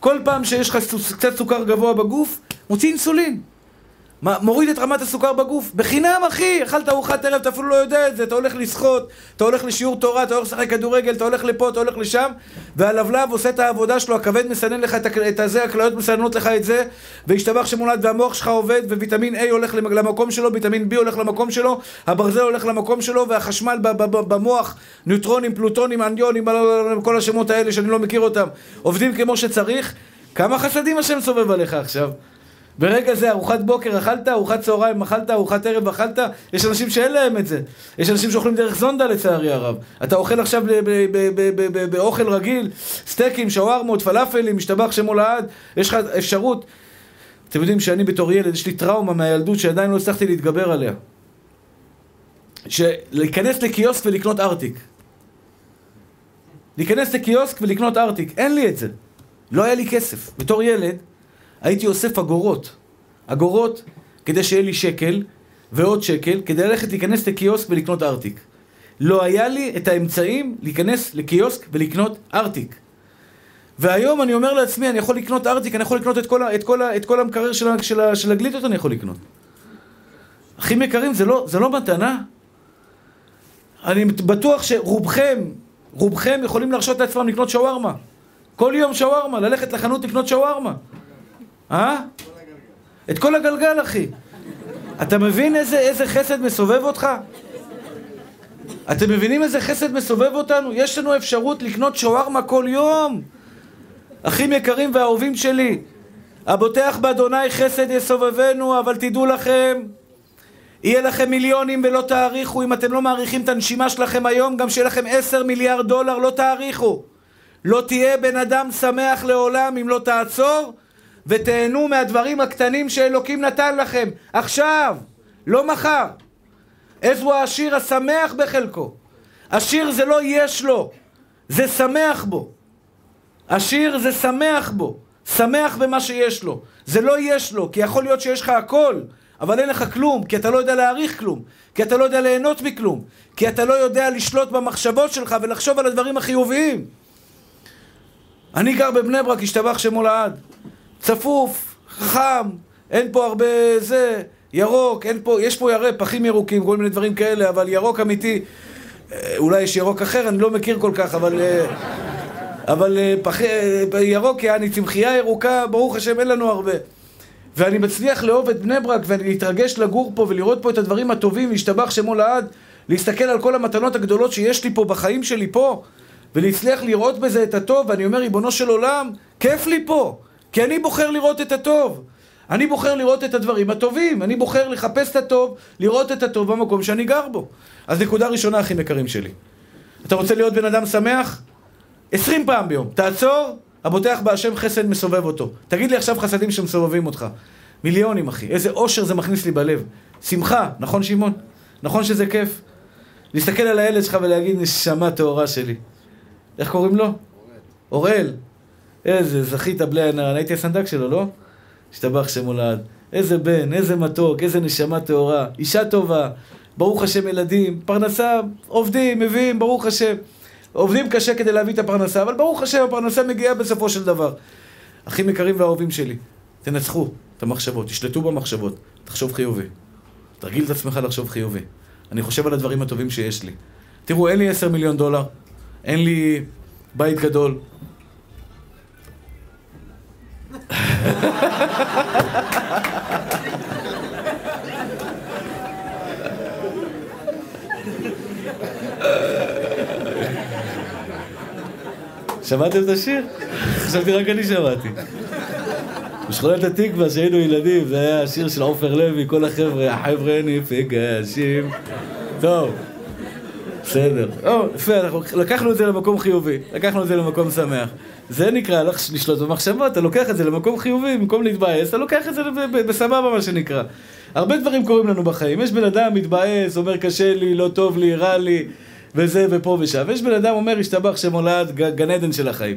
Speaker 1: כל פעם שיש לך קצת סוכר גבוה בגוף, מוציא אינסולין. מוריד את רמת הסוכר בגוף, בחינם אחי, אכלת ארוחת ערב, אתה אפילו לא יודע את זה, אתה הולך לשחות, אתה הולך לשיעור תורה, אתה הולך לשחק כדורגל, אתה הולך לפה, אתה הולך לשם, והלבלב עושה את העבודה שלו, הכבד מסנן לך את הזה, הכליות מסננות לך את זה, והשתבח שמולד והמוח שלך עובד, וויטמין A הולך למקום שלו, ויטמין B הולך למקום שלו, הברזל הולך למקום שלו, והחשמל במוח, ניוטרונים, פלוטונים, אנדיונים, כל השמות האלה שאני לא מכיר אותם, עובדים כמו שצריך, כמה חסדים השם סובב עליך עכשיו? ברגע זה ארוחת בוקר אכלת, ארוחת צהריים אכלת, ארוחת ערב אכלת, יש אנשים שאין להם את זה. יש אנשים שאוכלים דרך זונדה לצערי הרב. אתה אוכל עכשיו באוכל רגיל, סטייקים, שווארמות, פלאפלים, משתבח שמו לעד, יש לך אפשרות. אתם יודעים שאני בתור ילד, יש לי טראומה מהילדות שעדיין לא הצלחתי להתגבר עליה. להיכנס לקיוסק ולקנות ארטיק. להיכנס לקיוסק ולקנות ארטיק, אין לי את זה. לא היה לי כסף. בתור ילד, הייתי אוסף אגורות. אגורות כדי שיהיה לי שקל ועוד שקל, כדי ללכת להיכנס לקיוסק ולקנות ארטיק. לא היה לי את האמצעים להיכנס לקיוסק ולקנות ארטיק. והיום אני אומר לעצמי, אני יכול לקנות ארטיק, אני יכול לקנות את כל, את כל, את כל המקרר של, של, של הגלידות, אני יכול לקנות. אחים יקרים, זה לא, זה לא מתנה. אני בטוח שרובכם, רובכם יכולים להרשות לעצמם לקנות שווארמה. כל יום שווארמה, ללכת לחנות לקנות שווארמה. אה? את כל הגלגל, אחי. אתה מבין איזה, איזה חסד מסובב אותך? אתם מבינים איזה חסד מסובב אותנו? יש לנו אפשרות לקנות שווארמה כל יום. אחים יקרים ואהובים שלי, הבוטח באדוני חסד יסובבנו, אבל תדעו לכם, יהיה לכם מיליונים ולא תאריכו. אם אתם לא מעריכים את הנשימה שלכם היום, גם שיהיה לכם עשר מיליארד דולר, לא תאריכו. לא תהיה בן אדם שמח לעולם אם לא תעצור ותהנו מהדברים הקטנים שאלוקים נתן לכם, עכשיו, לא מחר. איזו העשיר השמח בחלקו. עשיר זה לא יש לו, זה שמח בו. עשיר זה שמח בו, שמח במה שיש לו. זה לא יש לו, כי יכול להיות שיש לך הכל, אבל אין לך כלום, כי אתה לא יודע להעריך כלום, כי אתה לא יודע ליהנות מכלום, כי אתה לא יודע לשלוט במחשבות שלך ולחשוב על הדברים החיוביים. אני גר בבני ברק, השתבח שמו לעד. צפוף, חם, אין פה הרבה זה, ירוק, אין פה, יש פה ירק, פחים ירוקים, כל מיני דברים כאלה, אבל ירוק אמיתי, אה, אולי יש ירוק אחר, אני לא מכיר כל כך, אבל... אה, אבל אה, פח... ירוק, יעני צמחייה ירוקה, ברוך השם, אין לנו הרבה. ואני מצליח לאהוב את בני ברק ולהתרגש לגור פה ולראות פה את הדברים הטובים, להשתבח שמו לעד, להסתכל על כל המתנות הגדולות שיש לי פה בחיים שלי פה, ולהצליח לראות בזה את הטוב, ואני אומר, ריבונו של עולם, כיף לי פה. כי אני בוחר לראות את הטוב. אני בוחר לראות את הדברים הטובים. אני בוחר לחפש את הטוב, לראות את הטוב במקום שאני גר בו. אז נקודה ראשונה, אחים יקרים שלי. אתה רוצה להיות בן אדם שמח? עשרים פעם ביום. תעצור, הבוטח בהשם חסד מסובב אותו. תגיד לי עכשיו חסדים שמסובבים אותך. מיליונים, אחי. איזה אושר זה מכניס לי בלב. שמחה, נכון שמעון? נכון שזה כיף? להסתכל על הילד שלך ולהגיד, נשמה טהורה שלי. איך קוראים לו? אוראל. איזה, זכית בלי עין הרע, הייתי הסנדק שלו, לא? השתבח שם הולד. איזה בן, איזה מתוק, איזה נשמה טהורה, אישה טובה, ברוך השם ילדים, פרנסה, עובדים, מביאים, ברוך השם. עובדים קשה כדי להביא את הפרנסה, אבל ברוך השם, הפרנסה מגיעה בסופו של דבר. אחים יקרים ואהובים שלי, תנצחו את המחשבות, תשלטו במחשבות, תחשוב חיובי. תרגיל את עצמך לחשוב חיובי. אני חושב על הדברים הטובים שיש לי. תראו, אין לי עשר מיליון דולר, אין לי בית גדול, שמעתם את השיר? חשבתי רק אני שמעתי. בשכונת התקווה, שהיינו ילדים, זה היה השיר של עופר לוי, כל החבר'ה, החבר'ה נפגשים. טוב, בסדר. יפה, אנחנו לקחנו את זה למקום חיובי, לקחנו את זה למקום שמח. זה נקרא לשלוט במחשבות, אתה לוקח את זה למקום חיובי, במקום להתבאס, אתה לוקח את זה בסבבה, מה שנקרא. הרבה דברים קורים לנו בחיים. יש בן אדם מתבאס, אומר קשה לי, לא טוב לי, רע לי, וזה ופה ושם. ויש בן אדם אומר, השתבח שמולד, גן עדן של החיים.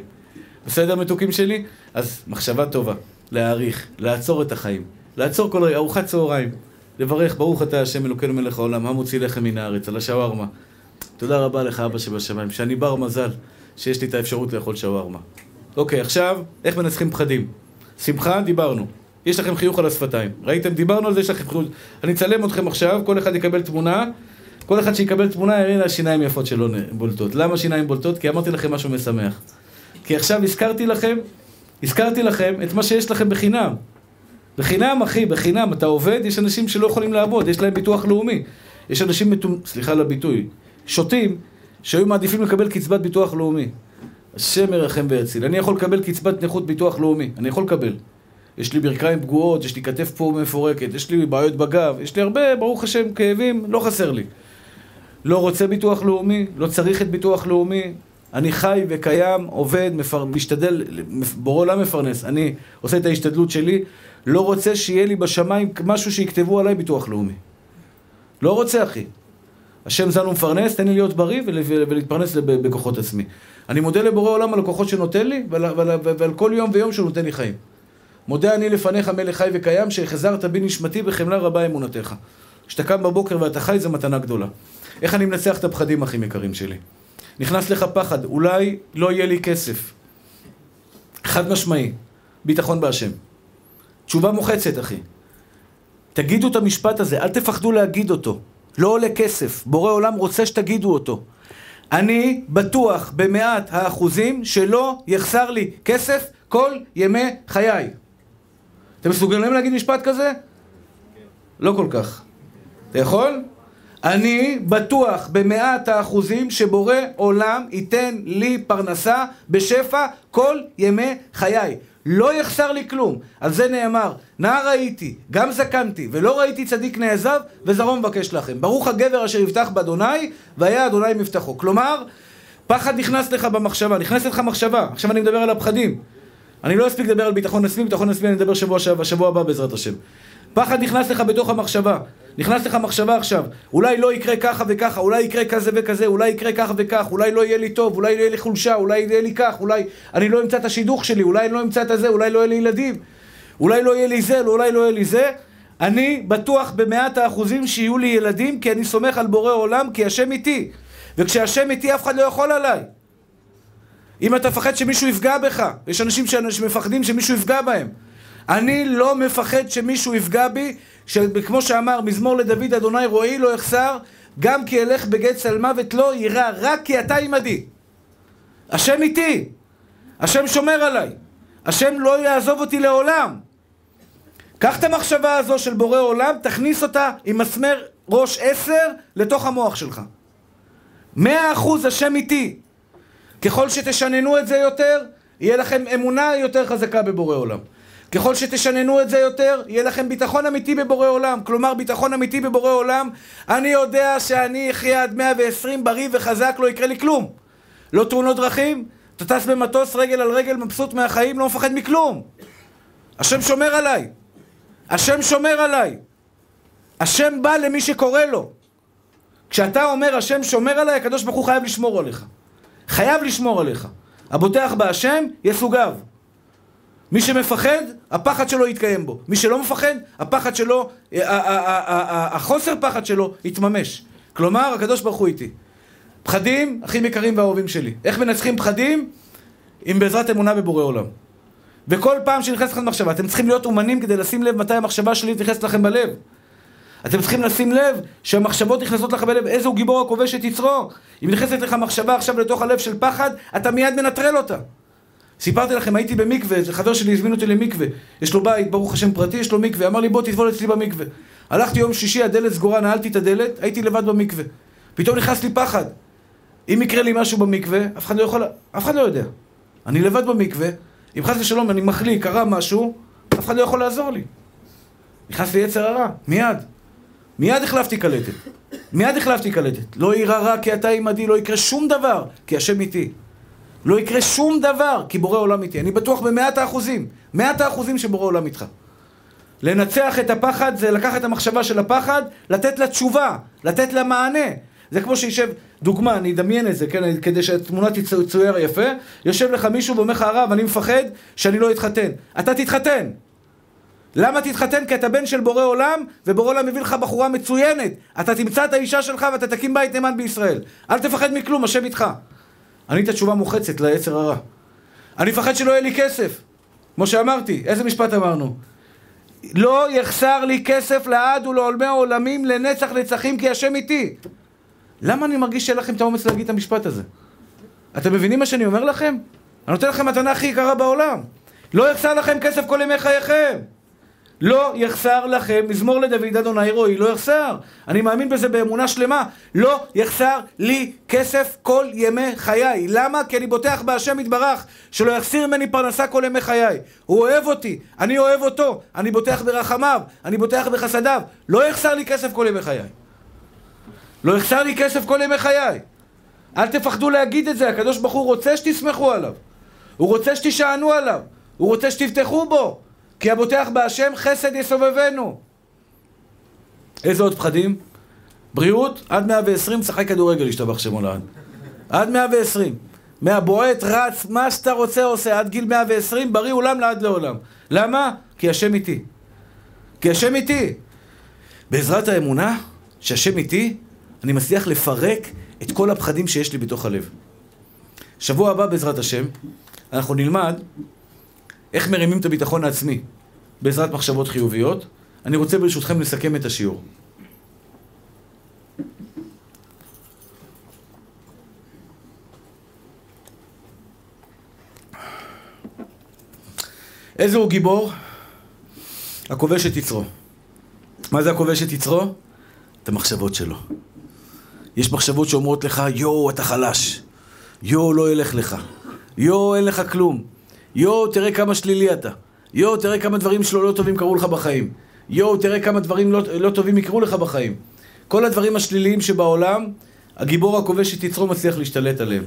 Speaker 1: בסדר, מתוקים שלי? אז מחשבה טובה, להעריך, לעצור את החיים. לעצור כל רגע, ארוחת צהריים. לברך, ברוך אתה השם אלוקינו מלך העולם, המוציא לחם מן הארץ, על השווארמה. תודה רבה לך, אבא שבשמיים, שאני בר מזל שיש לי את האפשרות לאכול שווארמה. אוקיי, עכשיו, איך מנצחים פחדים? שמחה, דיברנו. יש לכם חיוך על השפתיים. ראיתם? דיברנו על זה, יש לכם חיוך. אני אצלם אתכם עכשיו, כל אחד יקבל תמונה. כל אחד שיקבל תמונה יראה לה שיניים יפות שלו בולטות. למה שיניים בולטות? כי אמרתי לכם משהו משמח. כי עכשיו הזכרתי לכם, הזכרתי לכם את מה שיש לכם בחינם. בחינם, אחי, בחינם. אתה עובד, יש אנשים שלא יכולים לעבוד, יש להם ביטוח לאומי. יש אנשים מטומ... סליחה על הביטוי. שוטים, שהיו מעדיפים לקבל קצבת ביטוח לאומי. השם ירחם ויציל. אני יכול לקבל קצבת נכות ביטוח לאומי, אני יכול לקבל. יש לי ברכיים פגועות, יש לי כתף פה מפורקת, יש לי בעיות בגב, יש לי הרבה, ברוך השם, כאבים, לא חסר לי. לא רוצה ביטוח לאומי, לא צריך את ביטוח לאומי, אני חי וקיים, עובד, מפר... משתדל, בורא עולם מפרנס, אני עושה את ההשתדלות שלי, לא רוצה שיהיה לי בשמיים משהו שיכתבו עליי ביטוח לאומי. לא רוצה, אחי. השם זן ומפרנס, תן לי להיות בריא ולהתפרנס בכוחות עצמי. אני מודה לבורא עולם על הכוחות שנותן לי ועל, ועל, ועל כל יום ויום שהוא נותן לי חיים. מודה אני לפניך מלך חי וקיים שהחזרת בי נשמתי בחמלה רבה אמונתך. כשאתה קם בבוקר ואתה חי זה מתנה גדולה. איך אני מנצח את הפחדים הכי יקרים שלי? נכנס לך פחד, אולי לא יהיה לי כסף. חד משמעי, ביטחון בהשם. תשובה מוחצת, אחי. תגידו את המשפט הזה, אל תפחדו להגיד אותו. לא עולה כסף. בורא עולם רוצה שתגידו אותו. אני בטוח במאת האחוזים שלא יחסר לי כסף כל ימי חיי. אתם מסוגלים להגיד משפט כזה? לא כל כך. אתה יכול? אני בטוח במאת האחוזים שבורא עולם ייתן לי פרנסה בשפע כל ימי חיי. לא יחסר לי כלום. על זה נאמר, נער הייתי, גם זקנתי, ולא ראיתי צדיק נעזב, וזרום מבקש לכם. ברוך הגבר אשר יבטח באדוני, והיה אדוני מבטחו. כלומר, פחד נכנס לך במחשבה, נכנסת לך מחשבה. עכשיו אני מדבר על הפחדים. אני לא אספיק לדבר על ביטחון עצמי, ביטחון עצמי אני אדבר שבוע, שבוע, שבוע הבא בעזרת השם. פחד נכנס לך בתוך המחשבה. נכנס לך מחשבה עכשיו, אולי לא יקרה ככה וככה, אולי יקרה כזה וכזה, אולי יקרה כך וכך, אולי לא יהיה לי טוב, אולי יהיה לי חולשה, אולי יהיה לי כך, אולי אני לא אמצא את השידוך שלי, אולי אני לא אמצא את הזה, אולי לא יהיה לי ילדים, אולי לא יהיה לי זה, אולי לא יהיה לי זה. אני בטוח במאת האחוזים שיהיו לי ילדים, כי אני סומך על בורא עולם, כי השם איתי. וכשהשם איתי אף אחד לא יכול עליי. אם אתה מפחד שמישהו יפגע בך, יש אנשים שמפחדים שמישהו יפגע בהם. אני לא מפחד שמישהו יפגע בי, שכמו שאמר מזמור לדוד, אדוני רועי לא יחסר, גם כי אלך בגט צלמוות לא יירא, רק כי אתה עמדי. השם איתי, השם שומר עליי, השם לא יעזוב אותי לעולם. קח את המחשבה הזו של בורא עולם, תכניס אותה עם מסמר ראש עשר לתוך המוח שלך. מאה אחוז השם איתי. ככל שתשננו את זה יותר, יהיה לכם אמונה יותר חזקה בבורא עולם. ככל שתשננו את זה יותר, יהיה לכם ביטחון אמיתי בבורא עולם. כלומר, ביטחון אמיתי בבורא עולם, אני יודע שאני אחיה עד 120 בריא וחזק, לא יקרה לי כלום. לא תאונות דרכים, אתה טס במטוס רגל על רגל, מבסוט מהחיים, לא מפחד מכלום. השם שומר עליי. השם שומר עליי. השם בא למי שקורא לו. כשאתה אומר השם שומר עליי, הקדוש ברוך הוא חייב לשמור עליך. חייב לשמור עליך. הבוטח בהשם, יסוגיו. מי שמפחד, הפחד שלו יתקיים בו. מי שלא מפחד, הפחד שלו, החוסר פחד שלו יתממש. כלומר, הקדוש ברוך הוא איתי. פחדים, אחים יקרים ואהובים שלי. איך מנצחים פחדים? אם בעזרת אמונה בבורא עולם. וכל פעם שנכנסת לכם מחשבה, אתם צריכים להיות אומנים כדי לשים לב מתי המחשבה שלי נכנסת לכם בלב. אתם צריכים לשים לב שהמחשבות נכנסות לך בלב, איזה הוא גיבור הכובש את יצרו. אם נכנסת לך מחשבה עכשיו לתוך הלב של פחד, אתה מיד מנטרל אותה. סיפרתי לכם, הייתי במקווה, חבר שלי הזמין אותי למקווה. יש לו בית, ברוך השם פרטי, יש לו מקווה. אמר לי, בוא תטבול אצלי במקווה. הלכתי יום שישי, הדלת סגורה, נעלתי את הדלת, הייתי לבד במקווה. פתאום נכנס לי פחד. אם יקרה לי משהו במקווה, אף אחד לא יכול... אף אחד לא יודע. אני לבד במקווה, אם חס ושלום אני מחליק, קרה משהו, אף אחד לא יכול לעזור לי. נכנס לי יצר הרע, מיד. מיד החלפתי קלטת. מיד החלפתי קלטת. לא יירא רע כי אתה עימדי, לא יקרה שום דבר, כי השם איתי. לא יקרה שום דבר, כי בורא עולם איתי. אני בטוח במאת האחוזים, מאת האחוזים שבורא עולם איתך. לנצח את הפחד זה לקחת את המחשבה של הפחד, לתת לה תשובה, לתת לה מענה. זה כמו שישב, דוגמה, אני אדמיין את זה, כן, כדי שהתמונה תצויר יפה, יושב לך מישהו ואומר לך, הרב, אני מפחד שאני לא אתחתן. אתה תתחתן. למה תתחתן? כי אתה בן של בורא עולם, ובורא עולם מביא לך בחורה מצוינת. אתה תמצא את האישה שלך ואתה תקים בית נאמן בישראל. אל תפחד מכלום, השם איתך. ענית תשובה מוחצת ליצר הרע. אני מפחד שלא יהיה לי כסף. כמו שאמרתי, איזה משפט אמרנו? לא יחסר לי כסף לעד ולעולמי עולמים לנצח נצחים כי השם איתי. למה אני מרגיש שאין לכם את האומץ להגיד את המשפט הזה? אתם מבינים מה שאני אומר לכם? אני נותן לכם מתנה הכי יקרה בעולם. לא יחסר לכם כסף כל ימי חייכם. לא יחסר לכם, מזמור לדוד אדוני רועי, לא יחסר. אני מאמין בזה באמונה שלמה. לא יחסר לי כסף כל ימי חיי. למה? כי אני בוטח בהשם יתברך, שלא יחסיר ממני פרנסה כל ימי חיי. הוא אוהב אותי, אני אוהב אותו, אני בוטח ברחמיו, אני בוטח בחסדיו. לא יחסר לי כסף כל ימי חיי. לא יחסר לי כסף כל ימי חיי. אל תפחדו להגיד את זה, הקדוש ברוך הוא רוצה שתסמכו עליו. הוא רוצה שתישענו עליו. הוא רוצה שתבטחו בו. כי הבוטח בהשם חסד יסובבנו. איזה עוד פחדים? בריאות, עד 120, שחק כדורגל, ישתבח שמו לעד. עד 120. מהבועט, רץ, מה שאתה רוצה עושה, עד גיל 120, בריא עולם לעד לעולם. למה? כי השם איתי. כי השם איתי. בעזרת האמונה שהשם איתי, אני מצליח לפרק את כל הפחדים שיש לי בתוך הלב. שבוע הבא, בעזרת השם, אנחנו נלמד איך מרימים את הביטחון העצמי בעזרת מחשבות חיוביות. אני רוצה ברשותכם לסכם את השיעור. איזה הוא גיבור? הכובש את יצרו. מה זה הכובש את יצרו? את המחשבות שלו. יש מחשבות שאומרות לך, יואו, אתה חלש. יואו, לא ילך לך. יואו, אין לך כלום. יואו, תראה כמה שלילי אתה. יואו, תראה כמה דברים שלא לא טובים קרו לך בחיים. יואו, תראה כמה דברים לא, לא טובים יקרו לך בחיים. כל הדברים השליליים שבעולם, הגיבור הכובש את יצרו מצליח להשתלט עליהם.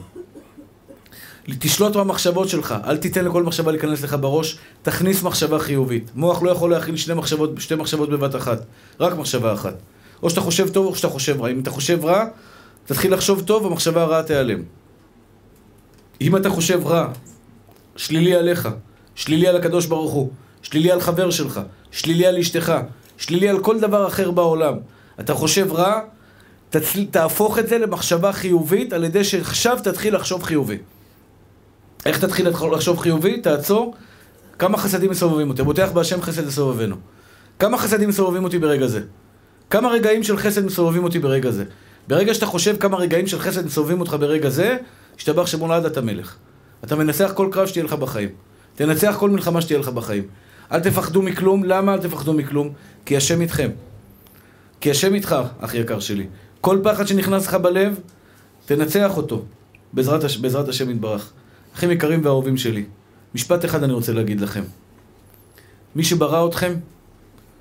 Speaker 1: תשלוט במחשבות שלך, אל תיתן לכל מחשבה להיכנס לך בראש, תכניס מחשבה חיובית. מוח לא יכול להכיל שני מחשבות, שתי מחשבות בבת אחת, רק מחשבה אחת. או שאתה חושב טוב או שאתה חושב רע. אם אתה חושב רע, תתחיל לחשוב טוב, המחשבה הרעה תיעלם. אם אתה חושב רע, שלילי עליך, שלילי על הקדוש ברוך הוא, שלילי על חבר שלך, שלילי על אשתך, שלילי על כל דבר אחר בעולם. אתה חושב רע, תצל... תהפוך את זה למחשבה חיובית על ידי שעכשיו תתחיל לחשוב חיובי. איך תתחיל לחשוב חיובי? תעצור. כמה חסדים מסובבים אותי? בוטח בהשם חסד לסובבנו. כמה חסדים מסובבים אותי ברגע זה? כמה רגעים של חסד מסובבים אותי ברגע זה? ברגע שאתה חושב כמה רגעים של חסד מסובבים אותך ברגע זה, השתבח שמו לעד אתה מלך. אתה מנצח כל קרב שתהיה לך בחיים. תנצח כל מלחמה שתהיה לך בחיים. אל תפחדו מכלום, למה אל תפחדו מכלום? כי השם איתכם. כי השם איתך, אח יקר שלי. כל פחד שנכנס לך בלב, תנצח אותו. בעזרת, הש... בעזרת השם יתברך. אחים יקרים ואהובים שלי, משפט אחד אני רוצה להגיד לכם. מי שברא אתכם,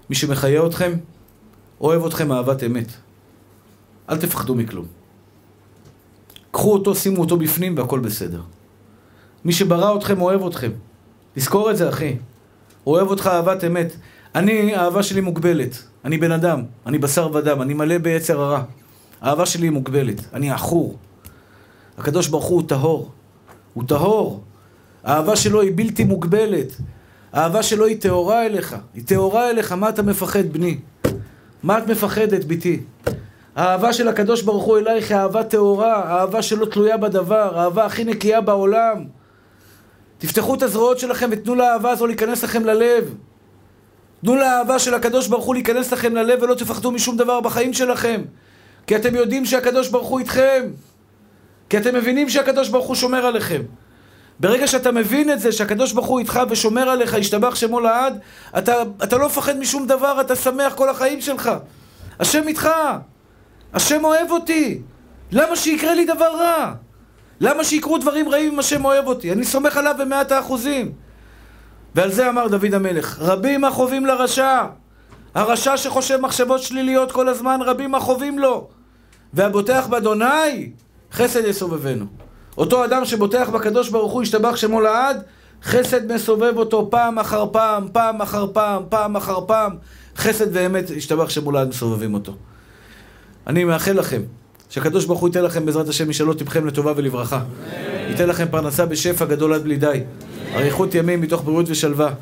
Speaker 1: מי שמחיה אתכם, אוהב אתכם אהבת אמת. אל תפחדו מכלום. קחו אותו, שימו אותו בפנים והכל בסדר. מי שברא אתכם אוהב אתכם. תזכור את זה, אחי. אוהב אותך אהבת אמת. אני, האהבה שלי מוגבלת. אני בן אדם, אני בשר ודם, אני מלא ביצר הרע. האהבה שלי היא מוגבלת, אני עכור. הקדוש ברוך הוא טהור. הוא טהור. האהבה שלו היא בלתי מוגבלת. האהבה שלו היא טהורה אליך. היא טהורה אליך, מה אתה מפחד, בני? מה את מפחדת, בתי? האהבה של הקדוש ברוך הוא אלייך היא אהבה טהורה, אהבה שלא תלויה בדבר, האהבה הכי נקייה בעולם. תפתחו את הזרועות שלכם ותנו לאהבה הזו להיכנס לכם ללב. תנו לאהבה של הקדוש ברוך הוא להיכנס לכם ללב ולא תפחדו משום דבר בחיים שלכם. כי אתם יודעים שהקדוש ברוך הוא איתכם. כי אתם מבינים שהקדוש ברוך הוא שומר עליכם. ברגע שאתה מבין את זה, שהקדוש ברוך הוא איתך ושומר עליך, ישתבח שמו לעד, אתה, אתה לא מפחד משום דבר, אתה שמח כל החיים שלך. השם איתך. השם אוהב אותי. למה שיקרה לי דבר רע? למה שיקרו דברים רעים אם השם אוהב אותי? אני סומך עליו במאת האחוזים. ועל זה אמר דוד המלך, רבים החווים לרשע. הרשע שחושב מחשבות שליליות כל הזמן, רבים החווים לו. והבוטח באדוני, חסד יסובבנו. אותו אדם שבוטח בקדוש ברוך הוא, ישתבח שמו לעד, חסד מסובב אותו פעם אחר פעם, פעם אחר פעם, פעם אחר פעם. חסד ואמת, ישתבח שמו לעד, מסובבים אותו. אני מאחל לכם שהקדוש ברוך הוא ייתן לכם בעזרת השם משאלות לבכם לטובה ולברכה. ייתן לכם פרנסה בשפע גדול עד בלי די. אריכות ימים מתוך בריאות ושלווה.